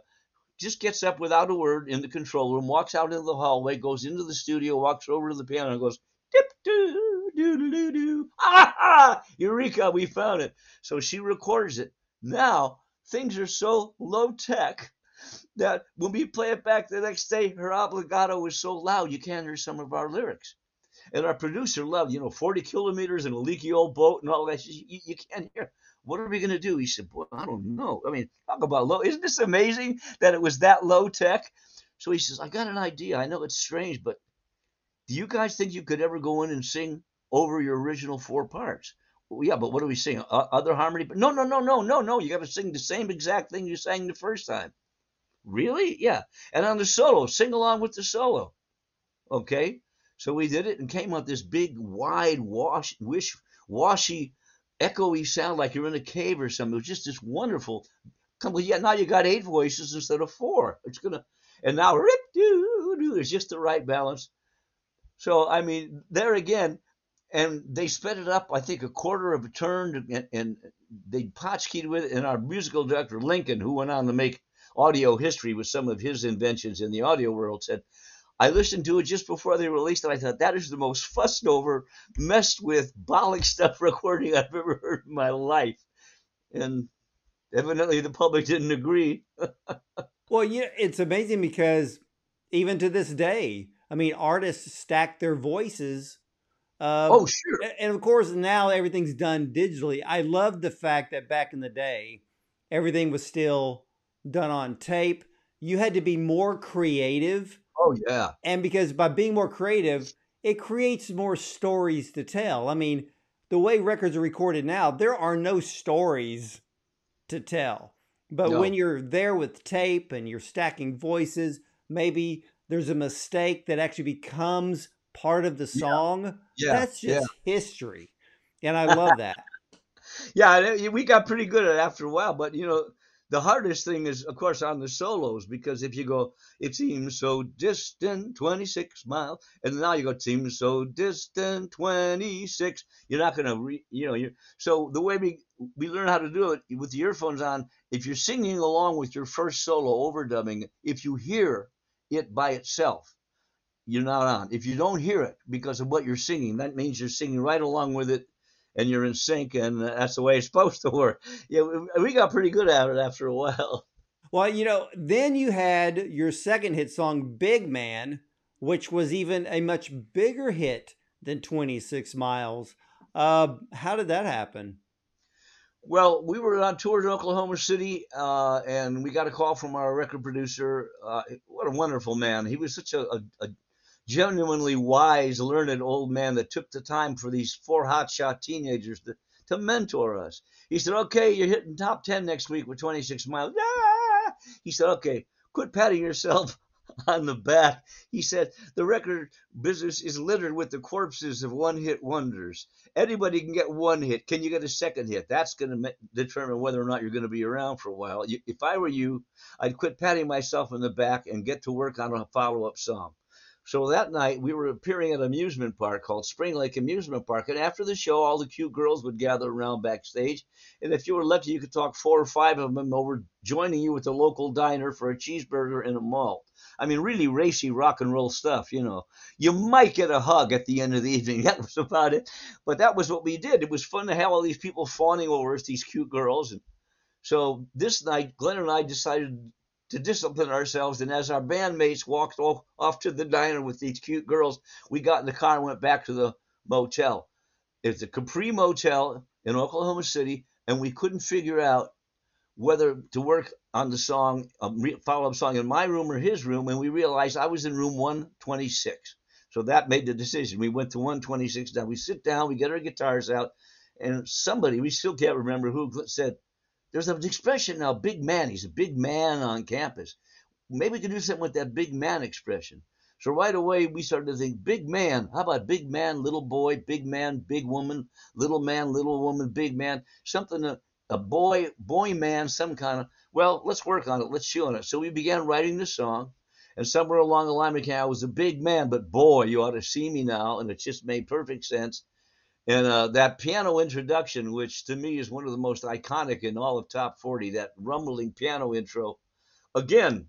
Speaker 4: just gets up without a word in the control room, walks out into the hallway, goes into the studio, walks over to the piano, and goes, dip doo doo doo doo. Ah, ah, Eureka, we found it. So she records it. Now, things are so low tech that when we play it back the next day, her obligato was so loud you can't hear some of our lyrics. And our producer loved, you know, 40 kilometers and a leaky old boat and all that. You, you can't hear. What are we going to do? He said, Boy, I don't know. I mean, talk about low. Isn't this amazing that it was that low tech? So he says, I got an idea. I know it's strange, but do you guys think you could ever go in and sing over your original four parts? Well, yeah, but what do we sing? Uh, other harmony? No, no, no, no, no, no. You got to sing the same exact thing you sang the first time. Really? Yeah. And on the solo, sing along with the solo. Okay? So we did it and came up this big, wide, wash, wish, washy, echoey sound like you're in a cave or something. It was just this wonderful. Come, yeah, now you got eight voices instead of four. It's gonna, and now rip doo doo. It's just the right balance. So I mean, there again, and they sped it up. I think a quarter of a turn, and, and they potchkeyed with it. And our musical director Lincoln, who went on to make audio history with some of his inventions in the audio world, said, I listened to it just before they released it. I thought that is the most fussed over, messed with, bollock stuff [laughs] recording I've ever heard in my life. And evidently the public didn't agree. [laughs]
Speaker 3: well, yeah, it's amazing because even to this day, I mean, artists stack their voices.
Speaker 4: Uh, oh, sure.
Speaker 3: And of course, now everything's done digitally. I love the fact that back in the day, everything was still done on tape. You had to be more creative.
Speaker 4: Oh yeah.
Speaker 3: And because by being more creative, it creates more stories to tell. I mean, the way records are recorded now, there are no stories to tell. But
Speaker 4: No.
Speaker 3: when you're there with tape and you're stacking voices, maybe there's a mistake that actually becomes part of the song.
Speaker 4: Yeah.
Speaker 3: That's
Speaker 4: yeah.
Speaker 3: just history. And I [laughs] love that.
Speaker 4: Yeah, uh, we got pretty good at it after a while, but you know, the hardest thing is, of course, on the solos because if you go, it seems so distant, 26 miles, and now you go, it seems so distant, 26. You're not gonna, re, you know, you. So the way we we learn how to do it with the earphones on, if you're singing along with your first solo overdubbing, if you hear it by itself, you're not on. If you don't hear it because of what you're singing, that means you're singing right along with it and you're in sync, and that's the way it's [laughs] supposed to work. Yeah, we- got pretty good at it after a while. [laughs]
Speaker 3: Well, you know, then you had your second hit song, Big Man, which was even a much bigger hit than 26 Miles. Uh, how did that happen?
Speaker 4: Well, we were on tour to Oklahoma City, uh, and we got a call from our record producer. Uh, what a wonderful man! He was such a, a genuinely wise, learned old man that took the time for these four hotshot teenagers to, to mentor us. He said, "Okay, you're hitting top ten next week with 26 miles." Yeah! He said, "Okay, quit patting yourself [laughs] on the back." He said, "The record business is littered with the corpses of one-hit wonders." anybody can get one hit. Can you get a second hit? That's going to determine whether or not you're going to be around for a while. You, if I were you, I'd quit patting myself in the back and get to work on a follow up song. So that night, we were appearing at an amusement park called Spring Lake Amusement Park. And after the show, all the cute girls would gather around backstage. And if you were lucky, you could talk four or five of them over joining you at the local diner for a cheeseburger and a malt. I mean, really racy rock and roll stuff, you know. You might get a hug at the end of the evening. [laughs] That was about it. But that was what we did. It was fun to have all these people fawning over us, these cute girls. And so this night, Glen and I decided to discipline ourselves. And as our bandmates walked off, off to the diner with these cute girls, we got in the car and went back to the motel. It's a Capri Motel in Oklahoma City, and we couldn't figure out whether to work on the song, a follow up song in my room or his room, and we realized I was in room 126. So that made the decision. We went to 126. Now we sit down, we get our guitars out, and somebody, we still can't remember who, said, There's an expression now, big man. He's a big man on campus. Maybe we could do something with that big man expression. So right away we started to think, big man. How about big man, little boy, big man, big woman, little man, little woman, big man, something that a boy, boy man, some kind of, well, let's work on it. Let's chew on it. So we began writing the song. And somewhere along the line, became, I was a big man, but boy, you ought to see me now. And it just made perfect sense. And uh, that piano introduction, which to me is one of the most iconic in all of Top 40, that rumbling piano intro. Again,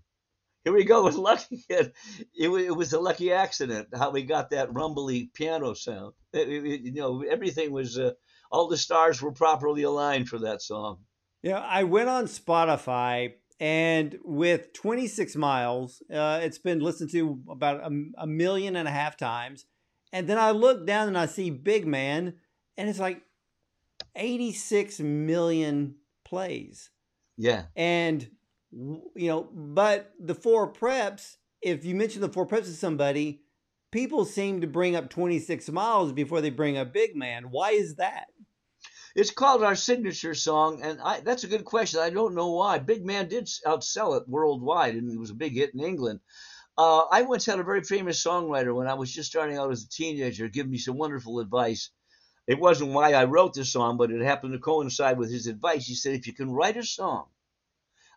Speaker 4: here we go with Lucky. It, it, was a lucky accident how we got that rumbly piano sound. It, it, you know, everything was. Uh, all the stars were properly aligned for that song.
Speaker 3: Yeah, I went on Spotify and with 26 miles, uh, it's been listened to about a, a, million and a half times. And then I look down and I see Big Man, and it's like 86 million plays.
Speaker 4: Yeah.
Speaker 3: And, you know, but the four preps, if you mention the four preps to somebody, people seem to bring up 26 miles before they bring up Big Man. Why is that?
Speaker 4: It's called our signature song, and I, that's a good question. I don't know why. Big Man did outsell it worldwide, and it was a big hit in England. Uh, I once had a very famous songwriter when I was just starting out as a teenager give me some wonderful advice. It wasn't why I wrote the song, but it happened to coincide with his advice. He said, if you can write a song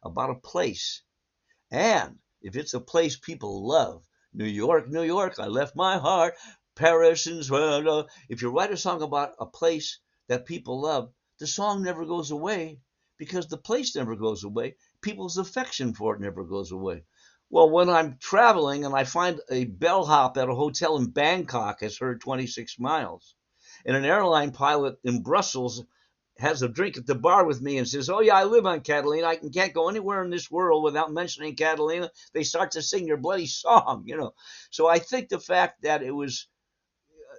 Speaker 4: about a place, and if it's a place people love, New York, New York, I left my heart, Paris and if you write a song about a place that people love, the song never goes away because the place never goes away. People's affection for it never goes away. Well, when I'm traveling and I find a bellhop at a hotel in Bangkok has heard 26 miles, and an airline pilot in Brussels has a drink at the bar with me and says, "Oh yeah, I live on Catalina. I can't go anywhere in this world without mentioning Catalina." They start to sing your bloody song, you know. So I think the fact that it was,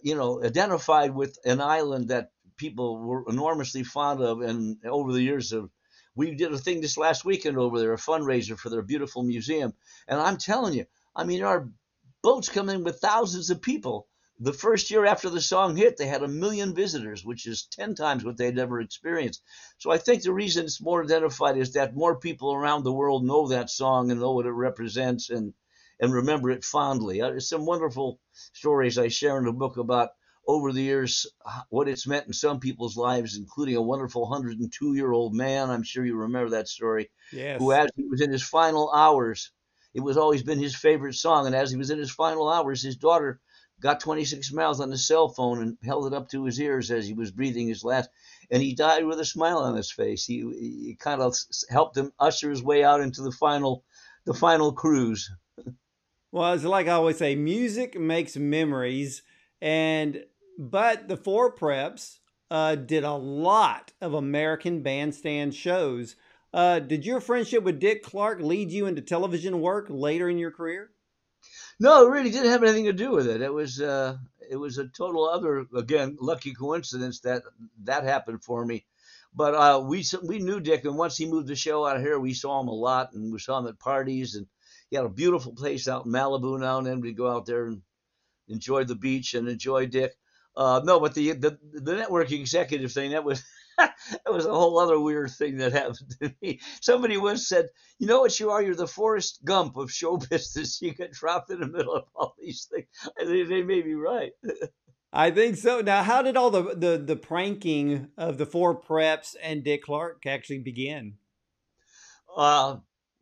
Speaker 4: you know, identified with an island that people were enormously fond of and over the years have we did a thing this last weekend over there, a fundraiser for their beautiful museum. And I'm telling you, I mean, our boats come in with thousands of people. The first year after the song hit, they had a million visitors, which is 10 times what they'd ever experienced. So I think the reason it's more identified is that more people around the world know that song and know what it represents and, and remember it fondly. Uh, there's some wonderful stories I share in the book about over the years what it's meant in some people's lives, including a wonderful 102 year old man. I'm sure you remember that story.
Speaker 3: Yes.
Speaker 4: Who, as he was in his final hours, it was always been his favorite song. And as he was in his final hours, his daughter got 26 miles on the cell phone and held it up to his ears as he was breathing his last. And he died with a smile on his face. He, he kind of helped him usher his way out into the final, the final cruise. [laughs]
Speaker 3: Well, it's like I always say, music makes memories, and but the Four Preps uh, did a lot of American bandstand shows. Uh, did your friendship with Dick Clark lead you into television work later in your career?
Speaker 4: No, it really didn't have anything to do with it. It was uh, it was a total other again lucky coincidence that that happened for me. But uh, we we knew Dick, and once he moved the show out here, we saw him a lot, and we saw him at parties, and he had a beautiful place out in Malibu now and then. We'd go out there and enjoy the beach and enjoy Dick. Uh, no, but the, the the network executive thing that was [laughs] that was a whole other weird thing that happened to me. Somebody once said, "You know what you are? You're the Forrest Gump of show [laughs] business. You get dropped in the middle of all these things." And they, they may be right.
Speaker 3: I think so. Now, how did all the, the the pranking of the four preps and Dick Clark actually begin?
Speaker 4: Uh,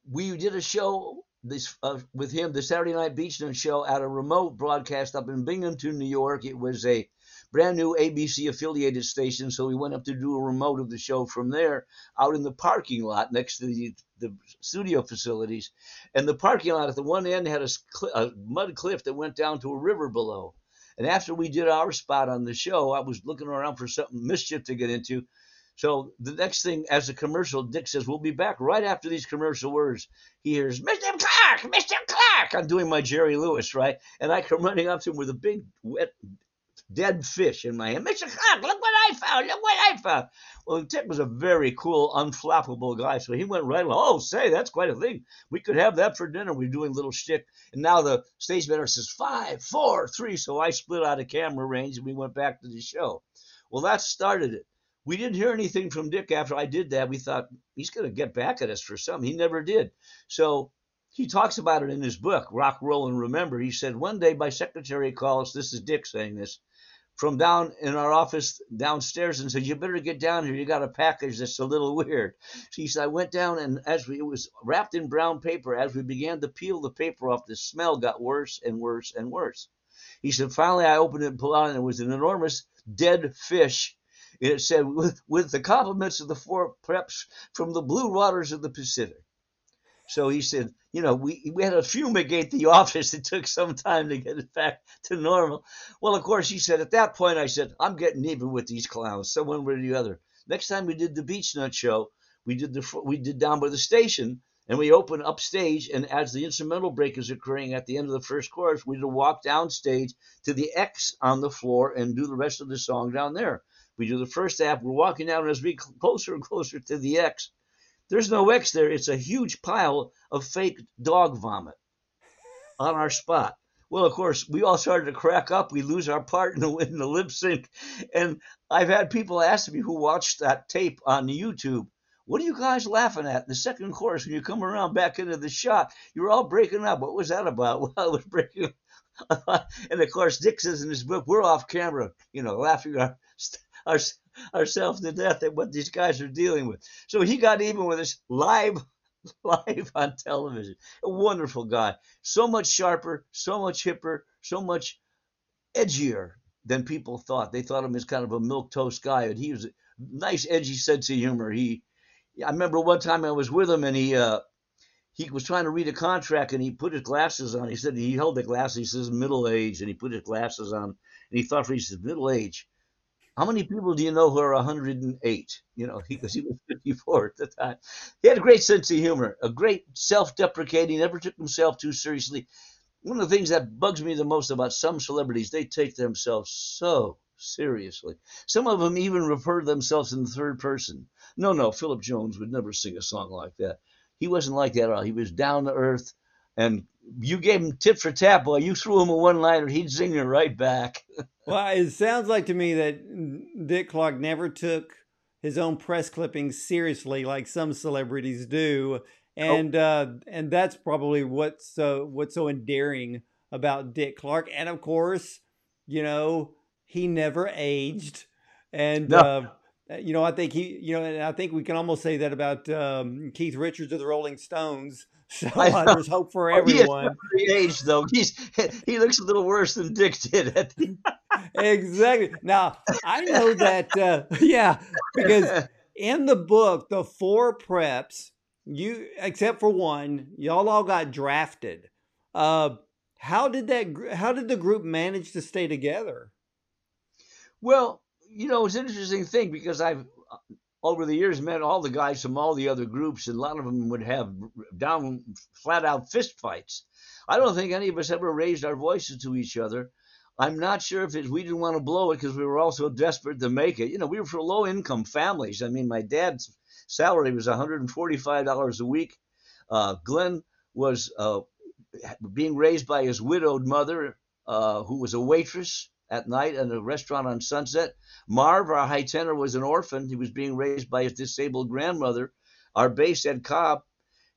Speaker 4: we did a show this uh, with him, the Saturday Night Beach show, at a remote broadcast up in Binghamton, New York. It was a brand new ABC affiliated station. So we went up to do a remote of the show from there out in the parking lot next to the, the studio facilities. And the parking lot at the one end had a, a mud cliff that went down to a river below. And after we did our spot on the show, I was looking around for something mischief to get into. So the next thing, as a commercial, Dick says, "We'll be back right after these commercial words." He hears, "Mr. Clark, Mr. Clark." I'm doing my Jerry Lewis, right? And I come running up to him with a big wet dead fish in my hand. Mr. Clark, look what I found! Look what I found! Well, Dick was a very cool, unflappable guy, so he went right along. Oh, say, that's quite a thing. We could have that for dinner. We're doing little shtick. And now the stage manager says five, four, three. So I split out of camera range and we went back to the show. Well, that started it. We didn't hear anything from Dick after I did that. We thought he's going to get back at us for something. He never did. So he talks about it in his book, Rock, Roll, and Remember. He said, One day my secretary calls. This is Dick saying this from down in our office downstairs and said, "You better get down here. You got a package that's a little weird." She said, "I went down and as we it was wrapped in brown paper. As we began to peel the paper off, the smell got worse and worse and worse." He said, "Finally, I opened it and pulled out, and it was an enormous dead fish." And it said, "With with the compliments of the four preps from the blue waters of the Pacific." So he said, you know, we, we had to fumigate the [laughs] office. It took some time to get it back to normal. Well, of course, he said, at that point, I said, I'm getting even with these clowns, so one way or the other. Next time we did the Beech-Nut show, we did the we did down by the station, and we opened upstage. And as the instrumental break is occurring at the end of the first chorus, we did a walk downstage to the X on the floor and do the rest of the song down there. We do the first half. We're walking down as we get closer and closer to the X there's no X there. It's a huge pile of fake dog vomit on our spot. Well, of course, we all started to crack up. We lose our part in the, in the lip sync. And I've had people ask me who watched that tape on YouTube, what are you guys laughing at? The second chorus, when you come around back into the shot, you're all breaking up. What was that about? [laughs] Well, I was breaking up. [laughs] and of course, Dick says in his book, we're off camera, you know, laughing our, our, ourselves to death at what these guys are dealing with. So he got even with us live [laughs] live on television. A wonderful guy. So much sharper, so much hipper, so much edgier than people thought. They thought him as kind of a milk toast guy, and he was a nice, edgy sense of humor. He, I remember one time I was with him, and he, uh, he was trying to read a contract, and he put his glasses on. He said he held the glasses. He says middle age, and he put his glasses on, and he thought for middle age. How many people do you know who are 108? You know, because he was 54 at the time. He had a great sense of humor, a great self-deprecating, never took himself too seriously. One of the things that bugs me the most about some celebrities, they take themselves so Seriously. Some of them even refer to themselves in the third person. No, no, Philip Jones would never sing a song like that. He wasn't like that at all. He was down to earth, and you gave him tit for tat, boy. You threw him a one liner, he'd sing it right back. [laughs]
Speaker 3: well, it sounds like to me that Dick Clark never took his own press clippings seriously like some celebrities do. And oh. uh, and that's probably what's so what's so endearing about Dick Clark. And of course, you know, he never aged. And no. uh, you know, I think he, you know, and I think we can almost say that about um, Keith Richards of the Rolling Stones. So uh, there's hope for [laughs] everyone.
Speaker 4: He aged though. He's [laughs] he looks a little worse than Dick did. [laughs]
Speaker 3: exactly. Now I know that. Uh, yeah, because in the book, the four preps, you except for one, y'all all got drafted. Uh, how did that? How did the group manage to stay together?
Speaker 4: Well, you know, it's an interesting thing because I've over the years met all the guys from all the other groups, and a lot of them would have down flat out fist fights. I don't think any of us ever raised our voices to each other. I'm not sure if we didn't want to blow it because we were all so desperate to make it. You know, we were for low income families. I mean, my dad's salary was $145 a week. Uh, Glen was uh, being raised by his widowed mother, uh, who was a waitress at night at a restaurant on Sunset. Marv, our high tenor, was an orphan. He was being raised by his disabled grandmother. Our bass, Ed Cobb,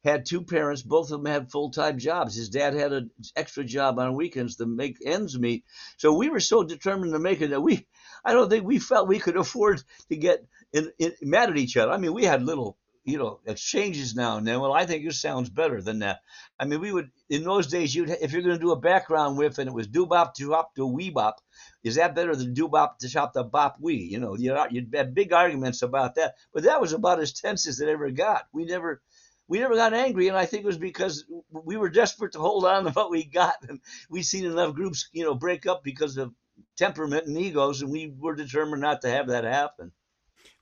Speaker 4: had two parents. Both of them had full time jobs. His dad had an extra job on weekends to make ends meet. So we were so determined to make it that we, I don't think we felt we could afford to get in, in, mad at each other. I mean, we had little you know exchanges now and then. Well, I think this sounds better than that. I mean, we would in those days. You'd if you're going to do a background whiff and it was do bop to hop to wee bop, is that better than do bop to shop the bop wee? You know, you you'd have big arguments about that, but that was about as tense as it ever got. We never. We never got angry, and I think it was because we were desperate to hold on to what we got, and we'd seen enough groups, you know, break up because of temperament and egos, and we were determined not to have that happen.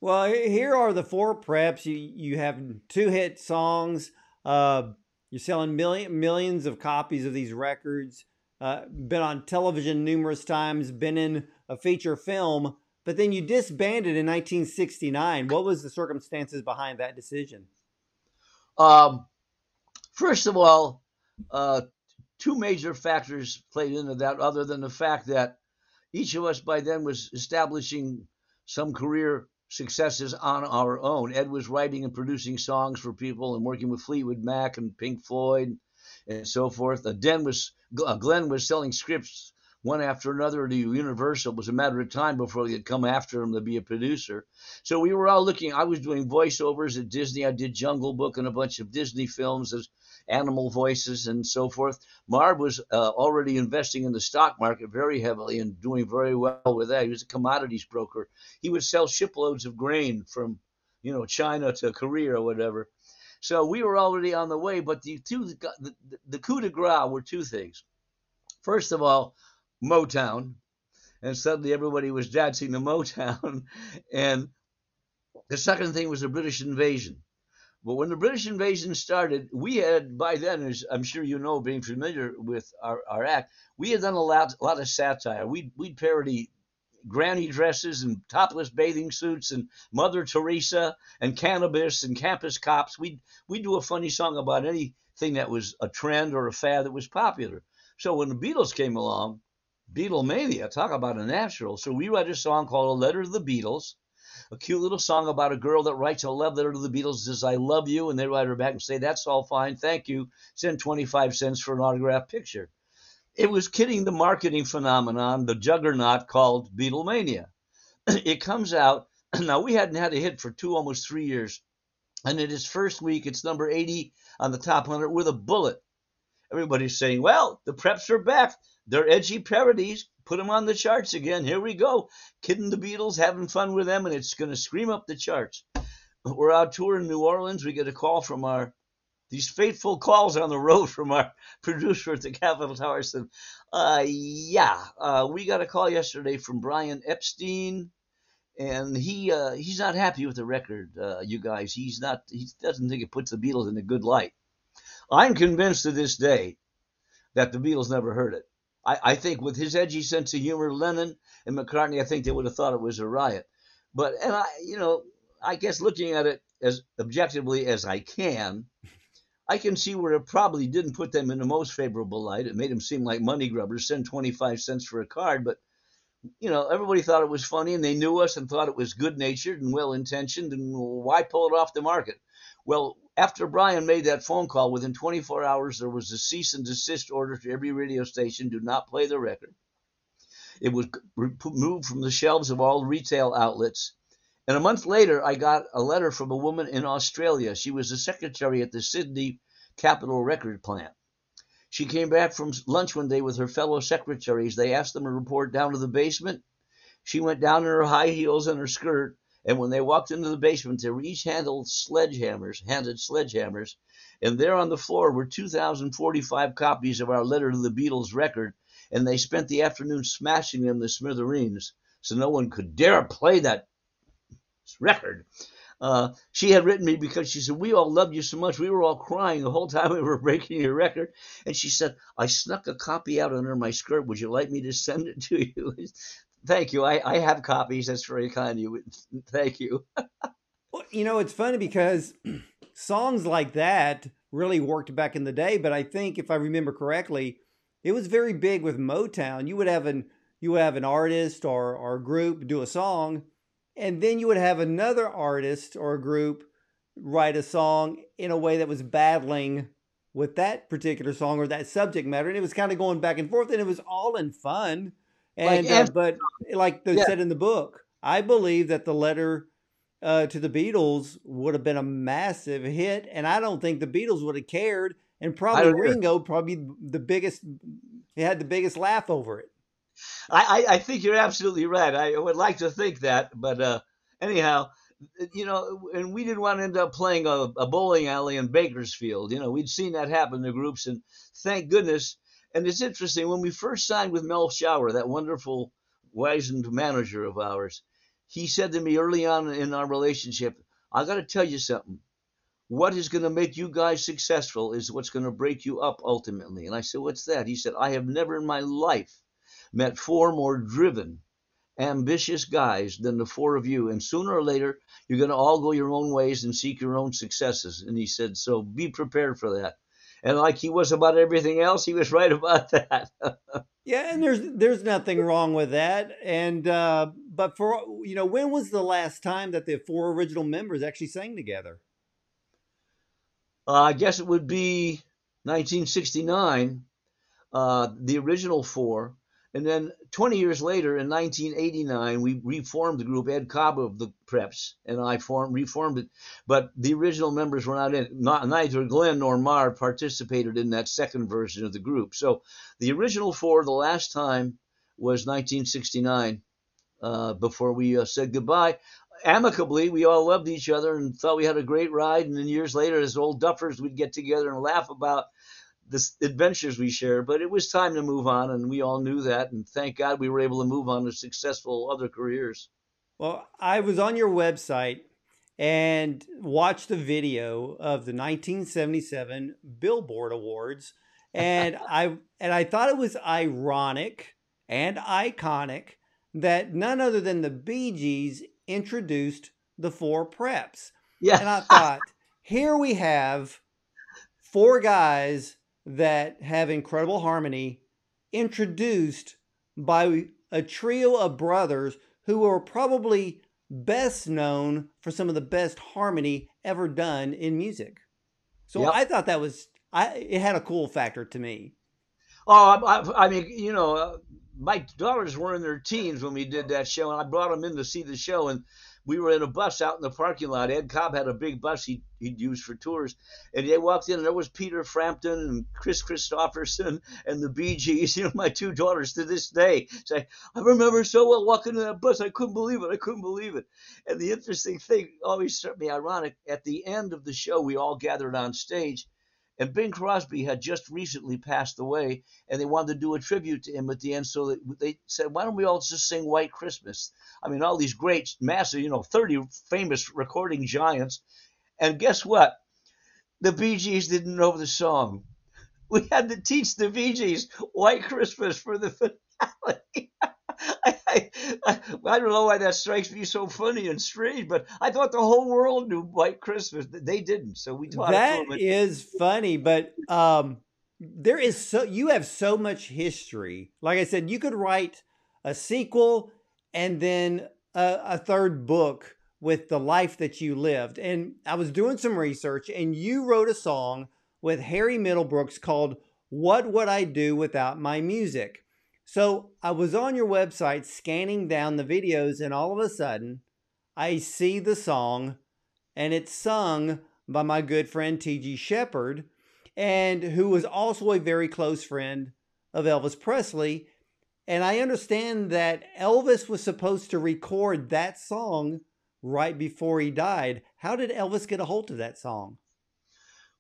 Speaker 3: Well, here are the four preps. You you have two hit songs. Uh, you're selling million millions of copies of these records. Uh, been on television numerous times. Been in a feature film. But then you disbanded in 1969. What was the circumstances behind that decision?
Speaker 4: Um, first of all, uh, two major factors played into that, other than the fact that each of us by then was establishing some career successes on our own. Ed was writing and producing songs for people and working with Fleetwood Mac and Pink Floyd and so forth. Uh, Den was uh, Glen was selling scripts one after another to Universal. It was a matter of time before they'd come after him to be a producer. So we were all looking. I was doing voiceovers at Disney. I did Jungle Book and a bunch of Disney films as animal voices and so forth. Marv was uh, already investing in the stock market very heavily and doing very well with that. He was a commodities broker. He would sell shiploads of grain from, you know, China to Korea or whatever. So we were already on the way. But the two, the, the coup de grace were two things. First of all, Motown, and suddenly everybody was dancing to Motown, [laughs] and the second thing was the British invasion. But when the British invasion started, we had by then, as I'm sure you know, being familiar with our, our act, we had done a lot, a lot of satire. We'd, we'd parody granny dresses and topless bathing suits and Mother Teresa and cannabis and campus cops. We'd, we'd do a funny song about anything that was a trend or a fad that was popular. So when the Beatles came along, Beatlemania, talk about a natural. So we write a song called A Letter to the Beatles a cute little song about a girl that writes a love letter to the Beatles, says, I love you. And they write her back and say, That's all fine. Thank you. Send 25 cents for an autograph picture. It was kidding the marketing phenomenon, the juggernaut called Beatlemania. [clears throat] it comes out. [clears throat] Now, we hadn't had a hit for two, almost three years. And in its first week, it's number 80 on the top 100 with a bullet. Everybody's saying, well, the preps are back. They're edgy parodies put them on the charts again. Here we go. Kidding the Beatles, having fun with them, and it's going to scream up the charts. [laughs] We're out touring New Orleans. We get a call from our these fateful calls on the road [laughs] from our producer at the Capitol Tower said, uh, yeah, uh, we got a call yesterday from Brian Epstein, and he uh, he's not happy with the record, uh, you guys. He's not. He doesn't think it puts the Beatles in a good light. I'm convinced to this day that the Beatles never heard it. I, I think with his edgy sense of humor, Lennon and McCartney, I think they would have thought it was a riot. But and I, you know, I guess looking at it as objectively as I can, I can see where it probably didn't put them in the most favorable light. It made them seem like money grubbers, send 25 cents for a card. But, you know, everybody thought it was funny and they knew us and thought it was good natured and well intentioned. And why pull it off the market? Well, after Brian made that phone call, within 24 hours, there was a cease and desist order to every radio station do not play the record. It was moved from the shelves of all retail outlets. And a month later, I got a letter from a woman in Australia. She was the secretary at the Sydney Capitol Record Plant. She came back from lunch one day with her fellow secretaries. They asked them to report down to the basement. She went down in her high heels and her skirt, and when they walked into the basement, they were each handled sledgehammers, handed sledgehammers, and there on the floor were 2,045 copies of our Letter to the Beatles record, and they spent the afternoon smashing them to smithereens, so no one could dare play that record. Uh, she had written me because she said, We all loved you so much. We were all crying the whole time we were breaking your record. And she said, I snuck a copy out under my skirt. Would you like me to send it to you? [laughs] Thank you. I, I have copies. That's very kind of you. [laughs] Thank you. [laughs]
Speaker 3: well, you know, it's funny because [clears throat] songs like that really worked back in the day. But I think, if I remember correctly, it was very big with Motown. You would have an you would have an artist or, or group do a song and then you would have another artist or a group write a song in a way that was battling with that particular song or that subject matter. And it was kind of going back and forth and it was all in fun. And, like, uh, but like they yeah. said in the book, I believe that the letter uh, to the Beatles would have been a massive hit. And I don't think the Beatles would have cared. And probably Ringo, probably the biggest, he had the biggest laugh over it.
Speaker 4: I, I, think you're absolutely right. I would like to think that, but uh, anyhow, you know, and we didn't want to end up playing a, a, bowling alley in Bakersfield. You know, we'd seen that happen to groups, and thank goodness. And it's interesting when we first signed with Mel Shauer, that wonderful wizened manager of ours. He said to me early on in our relationship, "I got to tell you something. What is going to make you guys successful is what's going to break you up ultimately." And I said, "What's that?" He said, "I have never in my life." met four more driven, ambitious guys than the four of you. And sooner or later, you're going to all go your own ways and seek your own successes. And he said, So be prepared for that. And like he was about everything else, he was [laughs] right about that.
Speaker 3: yeah, and there's there's nothing wrong with that. And uh, but for you know, when was the last time that the four original members actually sang together?
Speaker 4: Uh, I guess it would be 1969. Uh, the original four, and then 20 years later, in 1989, we reformed the group. Ed Cobb of the Preps and I formed, reformed it, but the original members were not in. Not, neither Glen nor Marv participated in that second version of the group. So the original four, the last time was 1969. Uh, before we uh, said goodbye, amicably, we all loved each other and thought we had a great ride. And then years later, as old duffers, we'd get together and laugh about the adventures we shared, but it was time to move on, and we all knew that. And thank God we were able to move on to successful other careers.
Speaker 3: Well, I was on your website and watched the video of the 1977 Billboard Awards, and [laughs] I and I thought it was ironic and iconic that none other than the Bee Gees introduced the four preps. Yeah. And I [laughs] thought, here we have four guys that have incredible harmony, introduced by a trio of brothers who are probably best known for some of the best harmony ever done in music. So yep. I thought that was I it had a cool factor to me.
Speaker 4: Oh, I, I mean, you know, uh, my daughters were in their teens when we did that show, and I brought them in to see the show, and we were in a bus out in the parking lot. Ed Cobb had a big bus he, he'd use for tours. And they walked in, and there was Peter Frampton and Kris Kristofferson and the Bee Gees. [laughs] You know, my two daughters to this day say, I remember so well walking in that bus. I couldn't believe it. I couldn't believe it. And the interesting thing always struck me ironic. At the end of the show, we all gathered on stage and Bing Crosby had just recently passed away, and they wanted to do a tribute to him at the end. So they said, "Why don't we all just sing White Christmas?" I mean, all these great, massive, you know, 30 famous recording giants. And guess what? The Bee Gees didn't know the song. [laughs] we had to teach the Bee Gees White Christmas for the [laughs] finale. I, don't know why that strikes me so funny and strange, but I thought the whole world knew White Christmas. They didn't, so we taught
Speaker 3: that
Speaker 4: it
Speaker 3: is funny, but um, there is so you have so much history. Like I said, you could write a sequel and then a, a third book with the life that you lived. And I was doing some research, and you wrote a song with Harry Middlebrooks called "What Would I Do Without My Music." So I was on your website scanning down the videos, and all of a sudden, I see the song, and it's sung by my good friend T.G. Sheppard, and who was also a very close friend of Elvis Presley. And I understand that Elvis was supposed to record that song right before he died. How did Elvis get a hold of that song?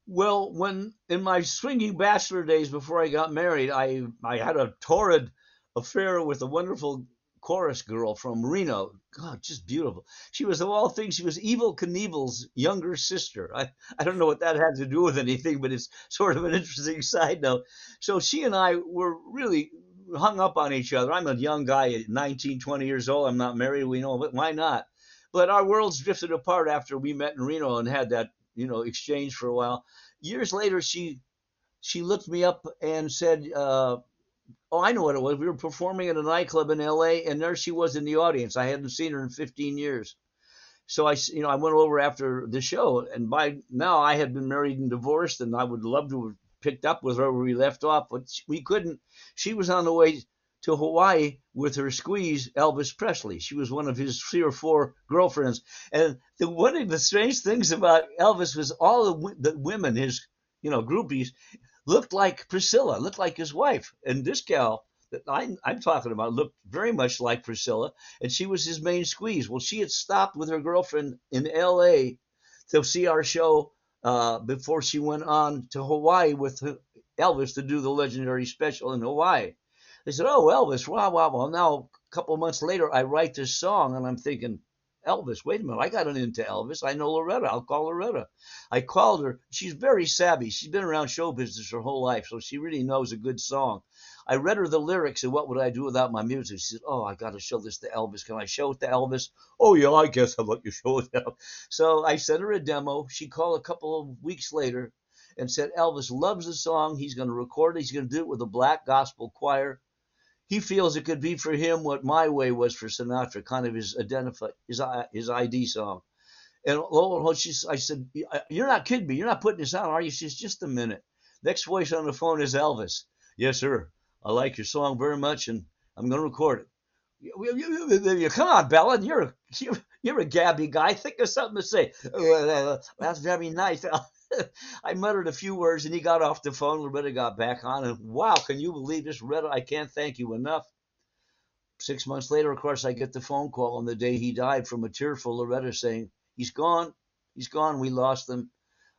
Speaker 4: Well, when in my swinging bachelor days before I got married, I I had a torrid affair with a wonderful chorus girl from Reno. God, just beautiful. She was of all things, she was Evel Knievel's younger sister. I, I don't know what that had to do with anything, but it's [laughs] sort of an interesting side note. So she and I were really hung up on each other. I'm a young guy at 19, 20 years old. I'm not married. We know, but why not? But our worlds drifted apart after we met in Reno and had that you know exchange for a while. Years later, she she looked me up and said, uh, "Oh, I know what it was. We were performing at a nightclub in L.A. and there she was in the audience. I hadn't seen her in 15 years." So I, you know, I went over after the show, and by now I had been married and divorced, and I would love to have picked up with her where we left off, but we couldn't. She was on the way to Hawaii with her squeeze, Elvis Presley. She was one of his three or four girlfriends. And the, one of the strange things about Elvis was all the, the women, his you know groupies, looked like Priscilla, looked like his wife. And this gal that I, I'm talking about looked very much like Priscilla, and she was his main squeeze. Well, she had stopped with her girlfriend in L.A. to see our show uh, before she went on to Hawaii with Elvis to do the legendary special in Hawaii. They said, "Oh, Elvis, wow, wow, wow." Now, a couple months later, I write this song, and I'm thinking, Elvis, wait a minute, I got an into Elvis. I know Loretta. I'll call Loretta. I called her. She's very savvy. She's been around show business her whole life, so she really knows a good song. I read her the lyrics and what would I do without my music? She said, Oh, I got to show this to Elvis. Can I show it to Elvis? Oh, yeah, I guess I'll let you show it him. So I sent her a demo. She called a couple of weeks later and said, Elvis loves the song. He's going to record it. He's going to do it with a black gospel choir he feels it could be for him what My Way was for Sinatra, kind of his identify his his ID song. And lo and behold, she, I said, "You're not kidding me. You're not putting this on, are you?" She says, "Just a minute." Next voice on the phone is Elvis. Yes, sir. I like your song very much, and I'm going to record it. You, you, you, come on, Belland. You're a, you're a gabby guy. Think of something to say. [laughs] That's very nice. [laughs] [laughs] I muttered a few words and he got off the phone. Loretta got back on, and wow, can you believe this, Loretta? I can't thank you enough. Six months later, of course, I get the phone call on the day he died from a tearful Loretta saying, He's gone. He's gone. We lost him.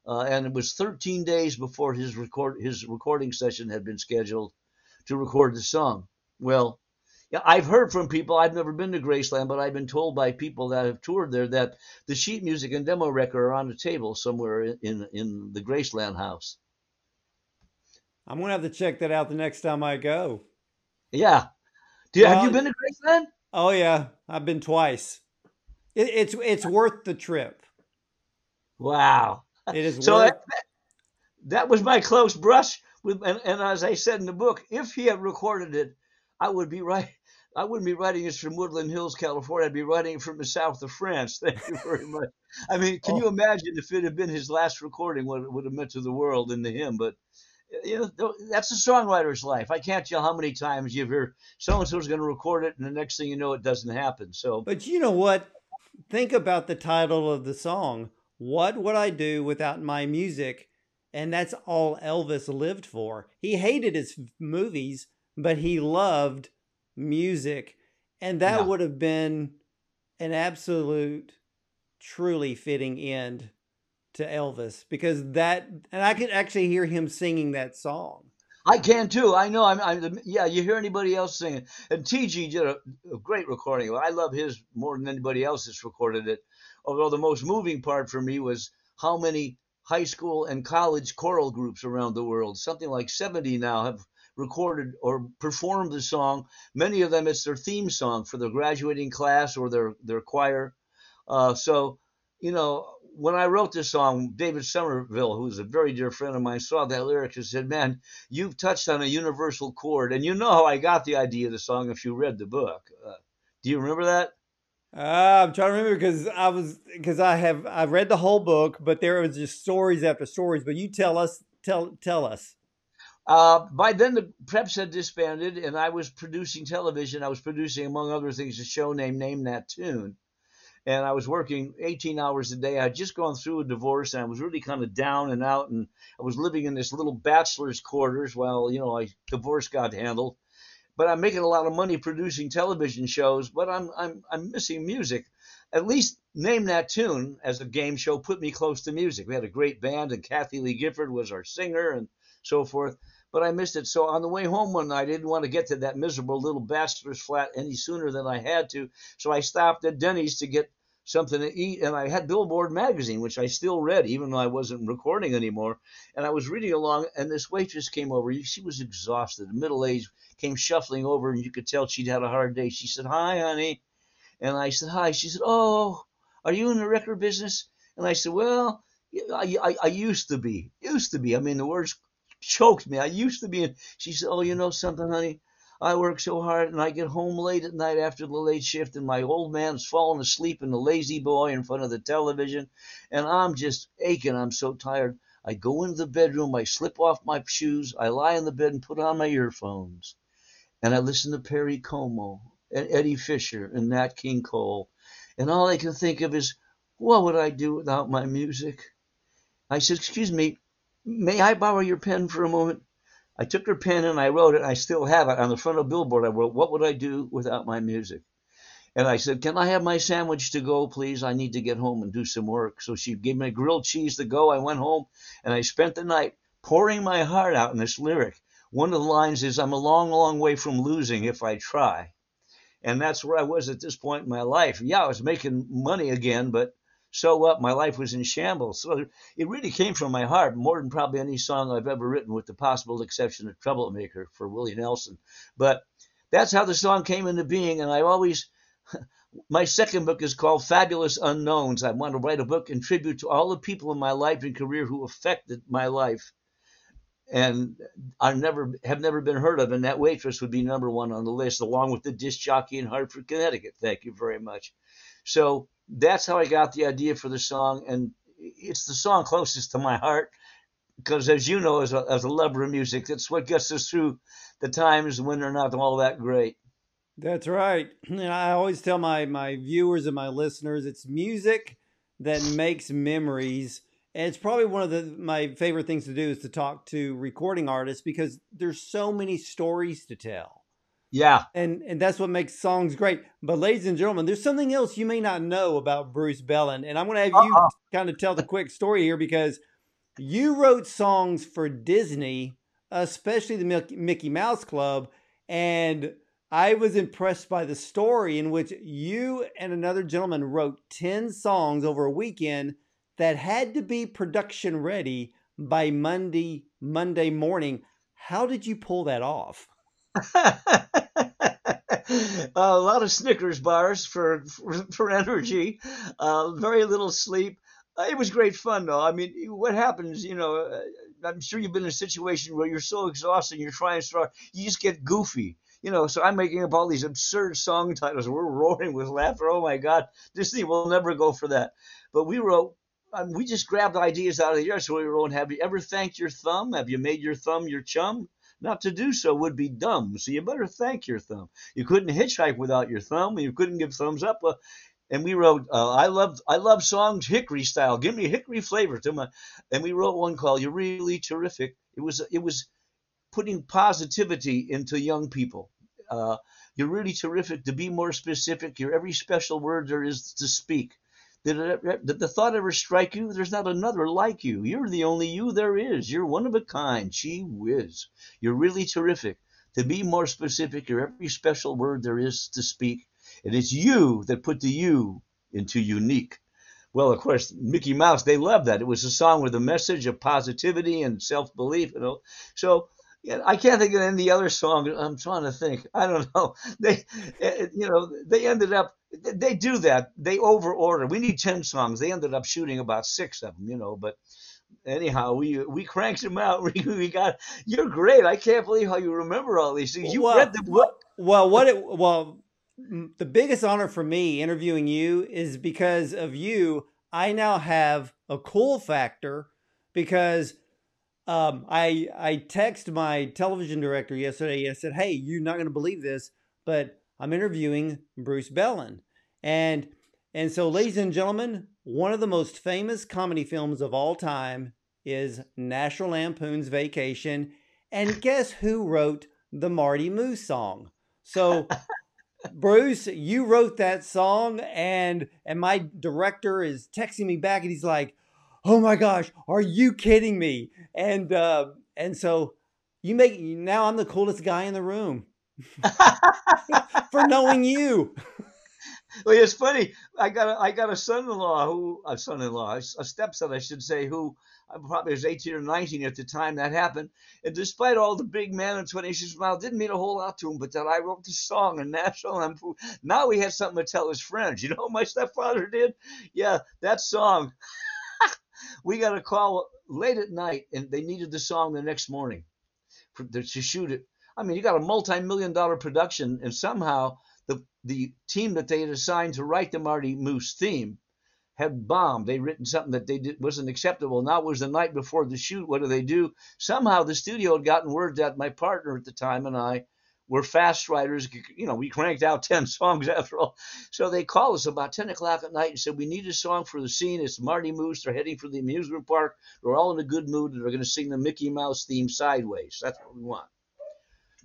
Speaker 4: Uh, and it was 13 days before his record his recording session had been scheduled to record the song. Well, I've heard from people. I've never been to Graceland, but I've been told by people that have toured there that the sheet music and demo record are on the table somewhere in in the Graceland house.
Speaker 3: I'm gonna have to check that out the next time I go.
Speaker 4: Yeah. Do you, well, have you been to Graceland?
Speaker 3: Oh yeah, I've been twice. It, it's it's worth the trip.
Speaker 4: Wow.
Speaker 3: It is
Speaker 4: so
Speaker 3: worth.
Speaker 4: That, that was my close brush with, and, and as I said in the book, if he had recorded it, I would be right. I wouldn't be writing this from Woodland Hills, California. I'd be writing it from the south of France. [laughs] Thank you very much. I mean, can oh. you imagine if it had been his last recording, what it would have meant to the world and to him? But you know, that's a songwriter's life. I can't tell how many times you've heard so and so's going to record it, and the next thing you know, it doesn't happen. So,
Speaker 3: but you know what? Think about the title of the song. What would I do without my music? And that's all Elvis lived for. He hated his movies, but he loved music. And that yeah. would have been an absolute, truly fitting end to Elvis because that, and I could actually hear him singing that song.
Speaker 4: I can too. I know. I'm, I'm. Yeah, you hear anybody else singing? And TG did a, a, great recording. I love his more than anybody else that's recorded it. Although the most moving part for me was how many high school and college choral groups around the world. Something like 70 now have recorded or performed the song. Many of them, it's their theme song for their graduating class or their, their choir. Uh, so, you know, when I wrote this song, David Somerville, who's a very dear friend of mine, saw that lyric and said, Man, you've touched on a universal chord. And you know how I got the idea of the song if you read the book. Uh, do you remember that?
Speaker 3: Uh, I'm trying to remember because I was because I have I read the whole book, but there was just stories after stories. But you tell us, tell tell us.
Speaker 4: Uh, by then, the Preps had disbanded, and I was producing television. I was producing, among other things, a show named Name That Tune and I was working 18 hours a day. I had just gone through a divorce and I was really kind of down and out. And I was living in this little bachelor's quarters while, you know, I divorce got handled. But I'm making a lot of money producing television shows, but I'm, I'm, I'm missing music. At least Name That Tune as a game show put me close to music. We had a great band, and Kathie Lee Gifford was our singer and so forth but I missed it. So on the way home one night, I didn't want to get to that miserable little bachelor's flat any sooner than I had to. So I stopped at Denny's to get something to eat, and I had Billboard magazine, which I still read, even though I wasn't recording anymore. And I was reading along, and this waitress came over. She was exhausted, middle aged, came shuffling over, and you could tell she'd had a hard day. She said, "Hi, honey," and I said, "Hi." She said, "Oh, are you in the record business?" And I said, "Well." I, I, I used to be, used to be. I mean, the words choked me. I used to be. And she said, "Oh, you know something, honey? I work so hard and I get home late at night after the late shift and my old man's fallen asleep in the lazy boy in front of the television and I'm just aching. I'm so tired. I go into the bedroom, I slip off my shoes, I lie in the bed and put on my earphones and I listen to Perry Como and Eddie Fisher and Nat King Cole. And all I can think of is, what would I do without my music? I said, excuse me, may I borrow your pen for a moment? I took her pen and I wrote it. I still have it on the front of the billboard. I wrote, "What would I do without my music?" And I said, "Can I have my sandwich to go, please? I need to get home and do some work." So she gave me a grilled cheese to go. I went home and I spent the night pouring my heart out in this lyric. One of the lines is, "I'm a long, long way from losing if I try." And that's where I was at this point in my life. Yeah, I was making money again, but so what? My life was in shambles. So it really came from my heart, more than probably any song I've ever written, with the possible exception of Troublemaker for Willie Nelson. But that's how the song came into being. And I always, [laughs] my second book is called Fabulous Unknowns. I want to write a book in tribute to all the people in my life and career who affected my life and I never have never been heard of, and that waitress would be number one on the list, along with the disc jockey in Hartford, Connecticut. Thank you very much. So that's how I got the idea for the song, and it's the song closest to my heart because, as you know, as a, as a lover of music, that's what gets us through the times when they're not all that great.
Speaker 3: That's right. [clears throat] And I always tell my my viewers and my listeners, it's music that makes memories. And it's probably one of the my favorite things to do is to talk to recording artists because there's so many stories to tell.
Speaker 4: Yeah.
Speaker 3: And and that's what makes songs great. But ladies and gentlemen, there's something else you may not know about Bruce Belland. And I'm going to have you uh-uh. kind of tell the quick story here because you wrote songs for Disney, especially the Mickey Mouse Club, and I was impressed by the story in which you and another gentleman wrote 10 songs over a weekend that had to be production ready by Monday Monday morning. How did you pull that off? [laughs] [laughs]
Speaker 4: a lot of Snickers bars for for, for energy, uh, very little sleep. Uh, it was great fun though. I mean, what happens, you know, uh, I'm sure you've been in a situation where you're so exhausted, you're trying to start, you just get goofy. You know, so I'm making up all these absurd song titles. We're roaring with laughter. Oh my God, Disney will never go for that. But we wrote um, we just grabbed ideas out of the air. So we wrote, Have you ever thanked your thumb? Have you made your thumb your chum? Not to do so would be dumb. So you better thank your thumb. You couldn't hitchhike without your thumb. You couldn't give thumbs up. Uh, and we wrote, uh, I love I love songs hickory style. Give me hickory flavor to my. And we wrote one called "You're Really Terrific." It was it was putting positivity into young people. Uh, you're really terrific. To be more specific, your every special word there is to speak. Did, it, did the thought ever strike you? There's not another like you. You're the only you there is. You're one of a kind. Gee whiz. You're really terrific. To be more specific, you're every special word there is to speak. And It is you that put the you into unique. well, of course, Mickey Mouse, they loved that. It was a song with a message of positivity and self belief. You know, so yeah, I can't think of any other song. I'm trying to think. I don't [laughs] know. They, eh, you know, they ended up. They do that. They over order. We need ten songs. They ended up shooting about six of them. You know, but anyhow, we we cranked them out. [laughs] We, we got. You're great. I can't believe how you remember all these things. You
Speaker 3: well,
Speaker 4: read the book.
Speaker 3: Well, what it well the biggest honor for me interviewing you is because of you. I now have a cool factor because um, I I text my television director yesterday. I said, "Hey, you're not going to believe this, but I'm interviewing Bruce Belland," and and so, ladies and gentlemen, one of the most famous comedy films of all time is National Lampoon's Vacation, and guess who wrote the Marty Moose song? So [laughs] Bruce, you wrote that song, and and my director is texting me back, and he's like, "Oh my gosh, are you kidding me?" And uh, and so you make now I'm the coolest guy in the room [laughs] for knowing you. [laughs]
Speaker 4: Well, it's funny. I got a, I got a son-in-law who a son-in-law, a stepson, I should say, who I probably was 18 or 19 at the time that happened. And despite all the big man and 26 miles, didn't mean a whole lot to him, but that I wrote the song and National Lampoon. Now he had something to tell his friends. You know what my stepfather did? Yeah, that song. [laughs] we got a call late at night, and they needed the song the next morning for, to shoot it. I mean, you got a multi-million dollar production, and somehow the the team that they had assigned to write the Marty Moose theme had bombed. They'd written something that they did, wasn't acceptable. Now it was the night before the shoot. What do they do? Somehow the studio had gotten word that my partner at the time and I were fast writers. You know, we cranked out 10 [laughs] songs after all. So they called us about 10 o'clock at night and said, We need a song for the scene. It's Marty Moose. They're heading for the amusement park. They're all in a good mood and they're going to sing the Mickey Mouse theme sideways. That's what we want.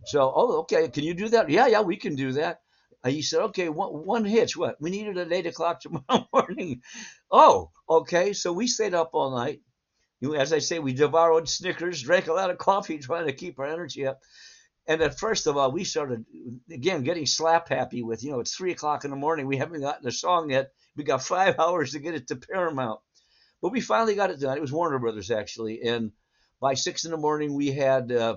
Speaker 4: So, oh, okay. Can you do that? Yeah, yeah, we can do that. He said, okay, one, one hitch. What? We need it at 8 o'clock tomorrow [laughs] morning. Oh, okay. So we stayed up all night. As I say, we devoured Snickers, drank a lot of coffee, trying to keep our energy up. And at first of all, we started, again, getting slap happy with, you know, it's 3 o'clock in the morning. We haven't gotten the song yet. We got five [laughs] hours to get it to Paramount. But we finally got it done. It was Warner Brothers, actually. And by 6 in the morning, we had. Uh,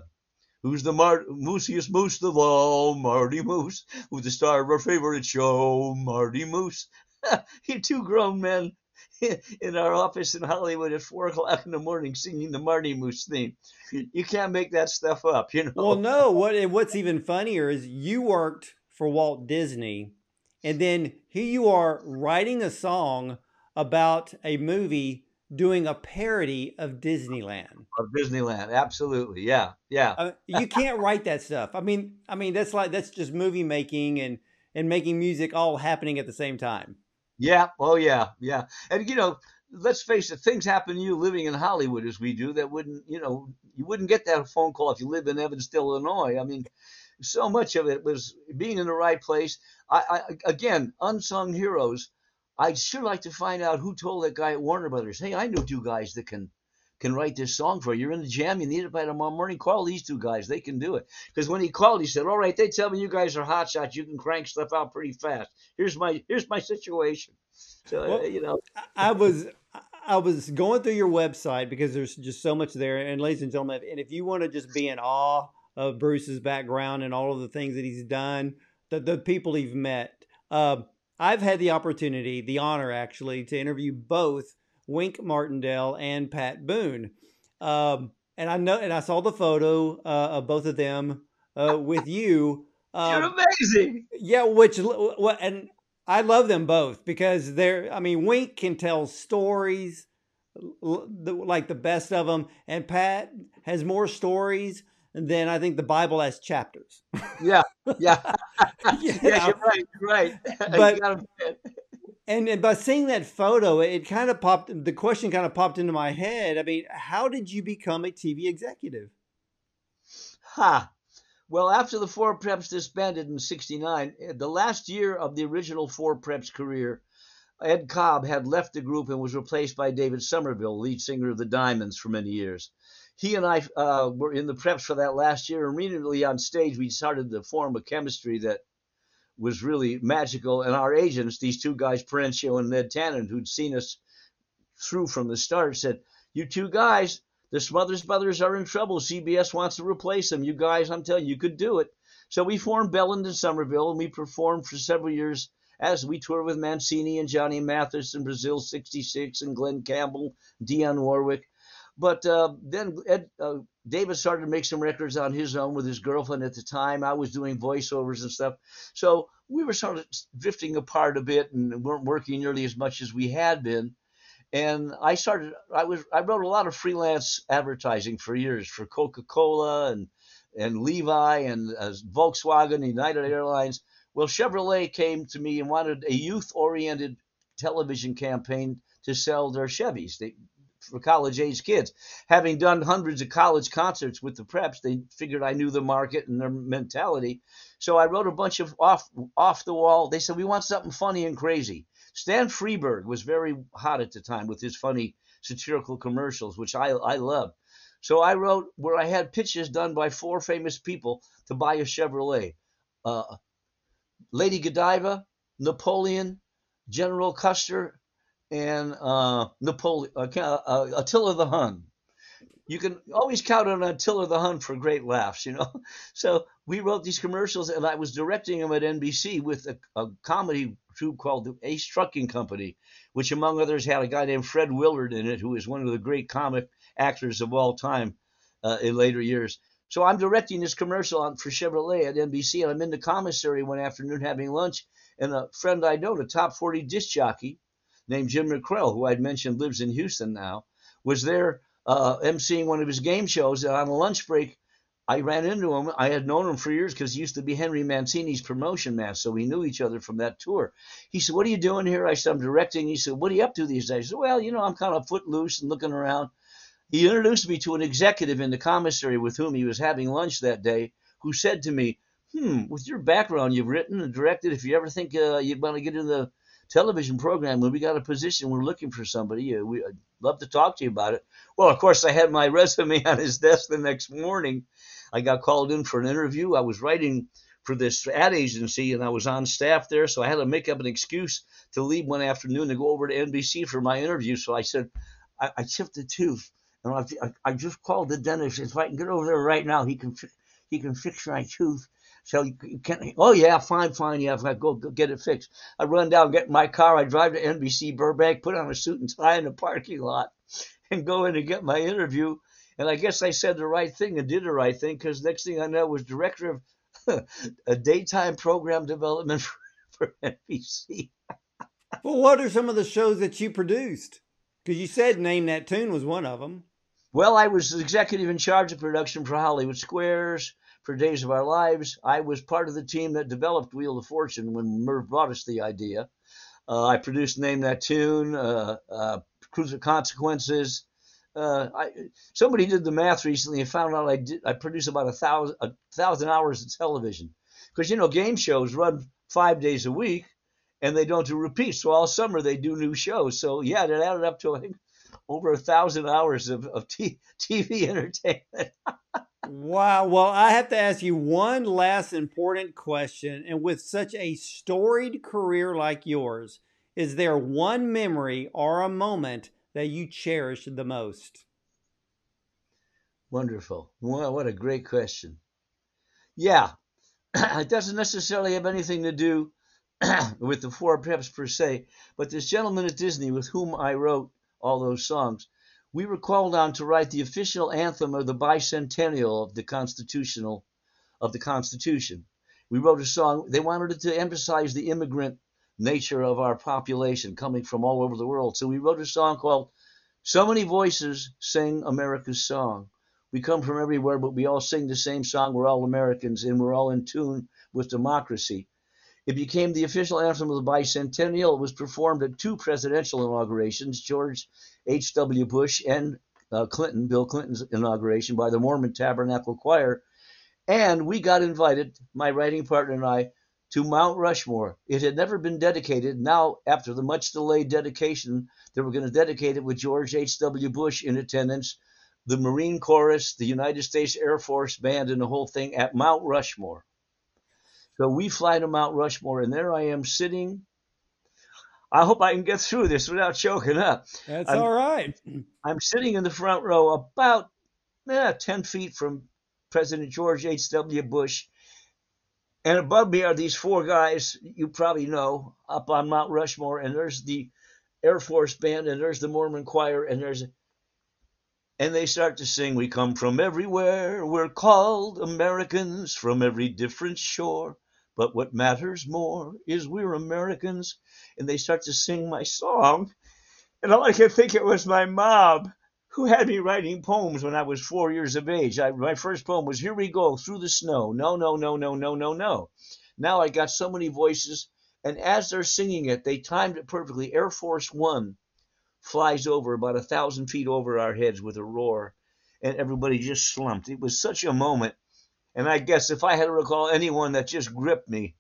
Speaker 4: Who's the Mar- moosiest moose of all? Marty Moose, who's the star of our favorite show, Marty Moose. [laughs] He two grown men [laughs] in our office in Hollywood at four o'clock in the morning singing the Marty Moose theme. You can't make that stuff up, you know.
Speaker 3: Well, no. [laughs] What what's even funnier is you worked for Walt Disney, and then here you are writing a song about a movie doing a parody of Disneyland.
Speaker 4: Of Disneyland, absolutely, yeah, yeah.
Speaker 3: Uh, you can't write that stuff. I mean, I mean that's like that's just movie making and and making music all happening at the same time.
Speaker 4: Yeah. Oh yeah. Yeah. And you know, let's face it, things happen to you living in Hollywood as we do that wouldn't, you know, you wouldn't get that phone call if you lived in Evansville, Illinois. I mean, so much of it was being in the right place. I, I again, unsung heroes I'd sure like to find out who told that guy at Warner Brothers, hey, I know two guys that can can write this song for you. You're in the jam, you need it by tomorrow morning. Call these two guys, they can do it. Because when he called, he said, All right, they tell me you guys are hot shots, you can crank stuff out pretty fast. Here's my here's my situation. So well, uh, you know
Speaker 3: I was I was going through your website because there's just so much there. And ladies and gentlemen, and if you want to just be in awe of Bruce's background and all of the things that he's done, the, the people he's met, uh, I've had the opportunity, the honor actually, to interview both Wink Martindale and Pat Boone. Um, and I know, and I saw the photo uh, of both of them uh, with you. [laughs]
Speaker 4: Um, You're amazing.
Speaker 3: Yeah, which and I love them both because they're. I mean, Wink can tell stories like the best of them, and Pat has more stories than I think the Bible has chapters.
Speaker 4: Yeah, yeah, [laughs] [laughs] yeah. You're right. You're right.
Speaker 3: But and, and by seeing that photo, it kind of popped. The question kind of popped into my head. I mean, how did you become a TV executive?
Speaker 4: Ha. Well, after the Four Preps disbanded in '69, eh, the last year of the original Four Preps career, Ed Cobb had left the group and was replaced by David Somerville, lead singer of the Diamonds, for many years he and I uh, were in the preps for that last year. And immediately on stage, we started to form a chemistry that was really magical. And our agents, these two guys, Perenchio and Ned Tanen, who'd seen us through from the start, said, "You two guys, the Smothers Brothers are in trouble. CBS wants to replace them. You guys, I'm telling you, you could do it." So we formed Belland and Somerville, and we performed for several years as we toured with Mancini and Johnny Mathis in Brasil '66 and Glen Campbell, Dionne Warwick. But uh, then Ed, uh, David started to make some records on his own with his girlfriend at the time. I was doing voiceovers and stuff. So we were sort of drifting apart a bit and weren't working nearly as much as we had been. And I started, I was, I wrote a lot of freelance advertising for years for Coca-Cola and, and Levi and uh, Volkswagen, United Airlines. Well, Chevrolet came to me and wanted a youth oriented television campaign to sell their Chevys. They, for college age kids. Having done hundreds of college concerts with the preps, they figured I knew the market and their mentality. So I wrote a bunch of off off the wall. They said we want something funny and crazy. Stan Freberg was very hot at the time with his funny satirical commercials, which I I love. So I wrote where I had pitches done by four famous people to buy a Chevrolet. Uh, Lady Godiva, Napoleon, General Custer, and uh, Napoleon, uh, uh, Attila the Hun. You can always count on Attila the Hun for great laughs, you know. [laughs] So we wrote these commercials, and I was directing them at NBC with a, a comedy troupe called the Ace Trucking Company, which, among others, had a guy named Fred Willard in it, who is one of the great comic actors of all time uh, in later years. So I'm directing this commercial on for Chevrolet at NBC, and I'm in the commissary one afternoon having lunch, and a friend I know, the top 40 disc jockey, named Jim McKrell, who I'd mentioned lives in Houston now, was there uh, emceeing one of his game shows. And on a lunch break, I ran into him. I had known him for years because he used to be Henry Mancini's promotion man, so we knew each other from that tour. He said, "What are you doing here?" I said, "I'm directing." He said, "What are you up to these days?" I said, "Well, you know, I'm kind of footloose and looking around." He introduced me to an executive in the commissary with whom he was having lunch that day, who said to me, "Hmm, with your background, you've written and directed. If you ever think uh, you'd want to get into the television program when we got a position we're looking for somebody uh, we, i'd love to talk to you about it. Well of course i had my [laughs] resume on his desk the next morning. I got called in for an interview. I was writing for this ad agency and i was on staff there so i had to make up an excuse to leave one afternoon to go over to nbc for my interview. So i said i, I chipped a tooth and I, I just called the dentist if i can get over there right now he can he can fix my tooth so you can't. oh yeah, fine, fine, yeah, I go, go get it fixed. I run down, get in my car, I drive to NBC Burbank, put on a suit and tie in the parking lot, [laughs] and go in and get my interview. And I guess I said the right thing and did the right thing because next thing I know, I was director of [laughs] a daytime program development [laughs] for, for NBC.
Speaker 3: well, what are some of the shows that you produced? Because you said Name That Tune was one of them.
Speaker 4: Well, I was executive in charge of production for Hollywood Squares, for Days of Our Lives. I was part of the team that developed Wheel of Fortune when Merv brought us the idea. Uh, I produced Name That Tune, uh, uh, Consequences. Uh, I, somebody did the math recently and found out I did. I produced about a thousand a thousand hours of television because you know game shows run five days a week and they don't do repeats. So all summer they do new shows. So yeah, it added up to I think over a thousand hours of, of t- [laughs] TV entertainment. [laughs]
Speaker 3: Wow. Well, I have to ask you one last important question. And with such a storied career like yours, is there one memory or a moment that you cherish the most?
Speaker 4: Wonderful. what a great question. Yeah, [clears throat] it doesn't necessarily have anything to do [clears throat] with the four preps per se, but this gentleman at Disney with whom I wrote all those songs we were called on to write the official anthem of the bicentennial of the constitutional of the Constitution. We wrote a song. They wanted to emphasize the immigrant nature of our population coming from all over the world. So we wrote a song called So Many Voices Sing America's Song. We come from everywhere, but we all sing the same song. We're all Americans and we're all in tune with democracy. It became the official anthem of the bicentennial. It was performed at two presidential inaugurations, George H.W. Bush and uh, Clinton, Bill Clinton's inauguration by the Mormon Tabernacle Choir. And we got invited, my writing partner and I, to Mount Rushmore. It had never been dedicated. Now, after the much delayed dedication, they were going to dedicate it with George H.W. Bush in attendance, the Marine Chorus, the United States Air Force Band, and the whole thing at Mount Rushmore. So we fly to Mount Rushmore, and there I am sitting. I hope I can get through this without choking up.
Speaker 3: That's
Speaker 4: I'm,
Speaker 3: all right. [clears throat]
Speaker 4: I'm sitting in the front row, about eh, 10 feet from President George H.W. Bush. And above me are these four guys you probably know up on Mount Rushmore, and there's the Air Force Band, and there's the Mormon Choir, and there's and they start to sing, We come from everywhere, we're called Americans from every different shore. But what matters more is we're Americans. And they start to sing my song. And all I could think it was my mom who had me writing poems when I was four years of age. I, my first poem was Here We Go Through the Snow. No, no, no, no, no, no, no. Now I got so many voices. And as they're singing it, they timed it perfectly. Air Force One flies over about a thousand feet over our heads with a roar, and everybody just slumped. It was such a moment. And I guess if I had to recall anyone that just gripped me,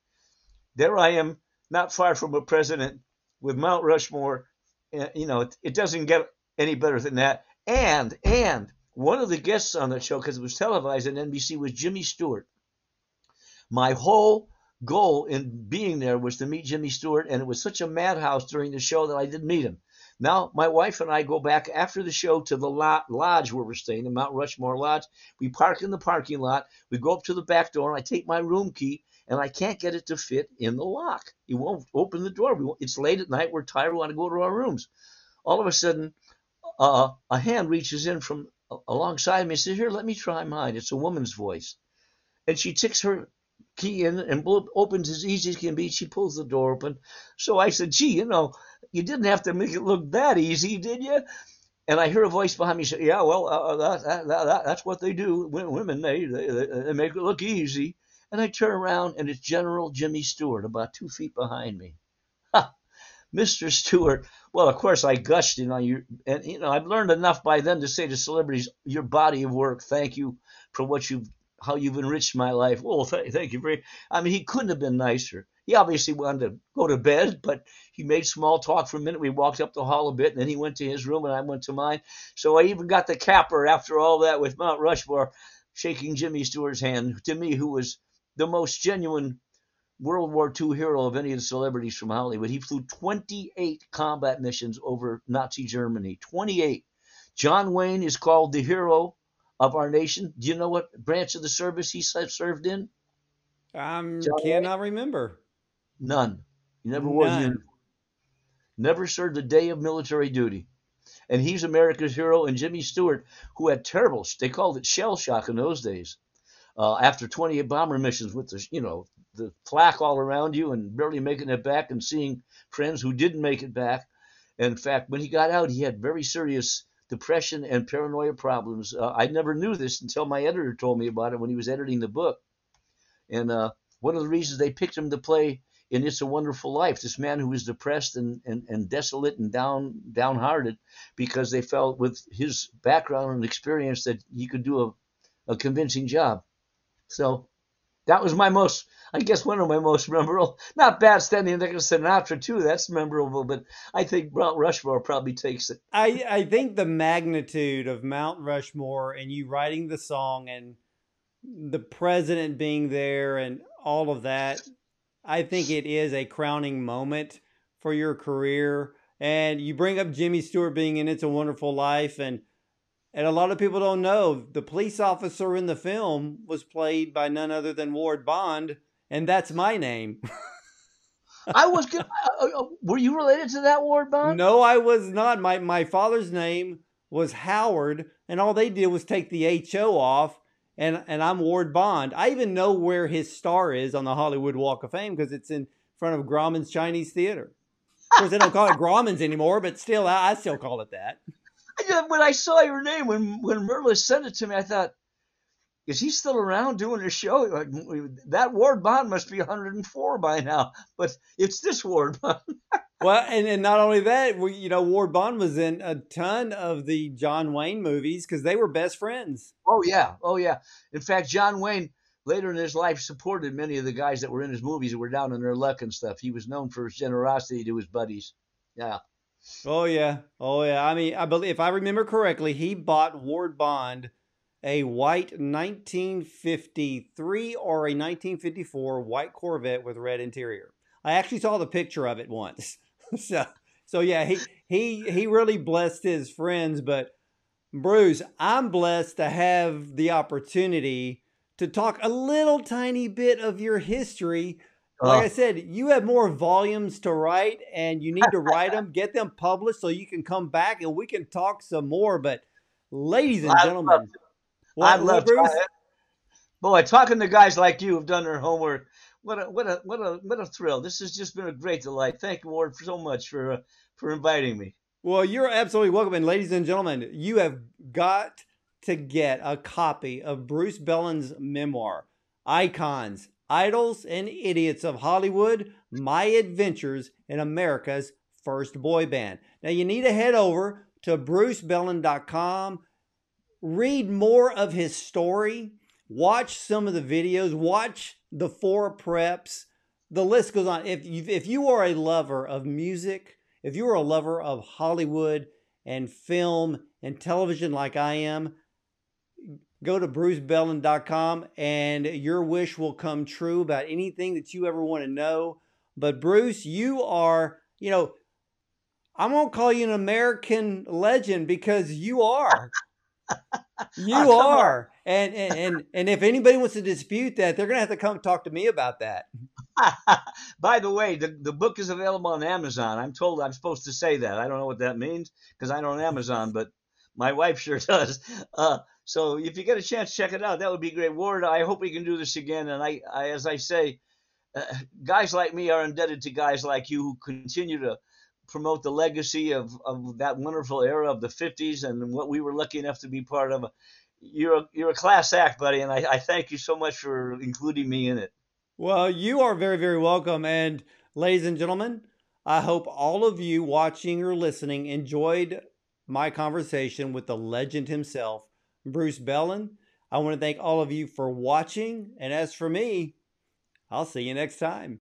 Speaker 4: there I am, not far from a president with Mount Rushmore. Eh, you know, it, it doesn't get any better than that. And, and one of the guests on the show, because it was televised on NBC, was Jimmy Stewart. My whole goal in being there was to meet Jimmy Stewart, and it was such a madhouse during the show that I didn't meet him. Now, my wife and I go back after the show to the lodge where we're staying, the Mount Rushmore Lodge. We park in the parking lot. We go up to the back door, and I take my room key, and I can't get it to fit in the lock. It won't open the door. It's late at night. We're tired. We want to go to our rooms. All of a sudden, uh, a hand reaches in from alongside me and says, Here, let me try mine. It's a woman's voice. And she ticks her key in and opens as easy as can be. She pulls the door open. So I said, Gee, you know, you didn't have to make it look that easy, did you? And I hear a voice behind me say, Yeah, well, uh, uh that, that, that, that's what they do. Women, they, they, they make it look easy. And I turn around and it's General Jimmy Stewart about two feet behind me. Ha! Mr. Stewart. Well, of course, I gushed, you know, you and you know, I've learned enough by then to say to celebrities, "Your body of work, thank you for what you've, how you've enriched my life." Well, th- thank you very. I mean, he couldn't have been nicer. He obviously wanted to go to bed, but he made small talk for a minute. We walked up the hall a bit, and then he went to his room, and I went to mine. So I even got the capper after all that with Mount Rushmore, shaking Jimmy Stewart's hand to me, who was the most genuine World War II hero of any of the celebrities from Hollywood. He flew 28 combat missions over Nazi Germany. 28. John Wayne is called the hero of our nation. Do you know what branch of the service he served in?
Speaker 3: I cannot remember.
Speaker 4: None. He never None. was in. Never served a day of military duty. And he's America's hero. And Jimmy Stewart, who had terrible, they called it shell shock in those days. Uh, after 28 bomber missions with the, you know, the flak all around you and barely making it back and seeing friends who didn't make it back. In fact, when he got out, he had very serious depression and paranoia problems. Uh, I never knew this until my editor told me about it when he was editing the book. And uh, one of the reasons they picked him to play in It's a Wonderful Life, this man who was depressed and, and, and desolate and down downhearted, because they felt with his background and experience that he could do a, a convincing job. So that was my most, I guess, one of my most memorable. Not bad standing next to Sinatra too. That's memorable, but I think Mount Rushmore probably takes it.
Speaker 3: I I think the magnitude of Mount Rushmore and you writing the song and the president being there and all of that, I think it is a crowning moment for your career. And you bring up Jimmy Stewart being in It's a Wonderful Life and and a lot of people don't know the police officer in the film was played by none other than Ward Bond, and that's my name. [laughs]
Speaker 4: I was. Gonna, uh, uh, were you related to that Ward Bond?
Speaker 3: No, I was not. My my father's name was Howard, and all they did was take the HO off, and and I'm Ward Bond. I even know where his star is on the Hollywood Walk of Fame because it's in front of Grauman's Chinese Theater. Of course, they don't call it Grauman's anymore, but still, I, I still call it that
Speaker 4: when I saw your name, when when Merle sent it to me, I thought, is he still around doing a show? That Ward Bond must be 104 by now, [laughs] but it's this Ward Bond. [laughs]
Speaker 3: well, and, and not only that, we, you know, Ward Bond was in a ton of the John Wayne movies because they were best friends.
Speaker 4: Oh yeah, oh yeah. In fact, John Wayne later in his life supported many of the guys that were in his movies that were down on their luck and stuff. He was known for his generosity to his buddies. Yeah.
Speaker 3: Oh yeah, oh yeah. I mean, I believe if I remember correctly, he bought Ward Bond a white 1953 or a 1954 white Corvette with red interior. I actually saw the picture of it once. [laughs] so, so yeah, he he he really blessed his friends, but Bruce, I'm blessed to have the opportunity to talk a little tiny bit of your history. Like. I said, you have more volumes to write and you need to write them, get them published so you can come back and we can talk some more. But ladies and gentlemen,
Speaker 4: what, I love Bruce? Boy, talking to guys like you who've done their homework, what a what a what a what a thrill! This has just been a great delight. Thank you, Ward, so much for uh, for inviting me.
Speaker 3: Well, you're absolutely welcome, and ladies and gentlemen, you have got to get a copy of Bruce Belland's memoir, Icons, Idols, and Idiots of Hollywood: My Adventures in America's First Boy Band. Now, you need to head over to brucebelland.com read more of his story, watch some of the videos, watch the four preps. The list goes on. If you, if you are a lover of music, if you are a lover of Hollywood and film and television like I am, go to brucebelland.com and your wish will come true about anything that you ever want to know. But Bruce, you are, you know, I won't call you an American legend because you are. [laughs] You oh, are. And, and and and if anybody wants to dispute that, they're gonna have to come talk to me about that. [laughs]
Speaker 4: By the way, the, the book is available on Amazon. I'm told I'm supposed to say that. I don't know what that means because I don't Amazon, but my wife sure [laughs] does. Uh, so if you get a chance, check it out. That would be great. Ward, I hope we can do this again. And I, I as I say, uh, guys like me are indebted to guys like you who continue to promote the legacy of, of that wonderful era of the 50s and what we were lucky enough to be part of. You're a, you're a class act, buddy, and I, I thank you so much for including me in it.
Speaker 3: Well, you are very, very welcome. And ladies and gentlemen, I hope all of you watching or listening enjoyed my conversation with the legend himself, Bruce Belland. I want to thank all of you for watching. And as for me, I'll see you next time.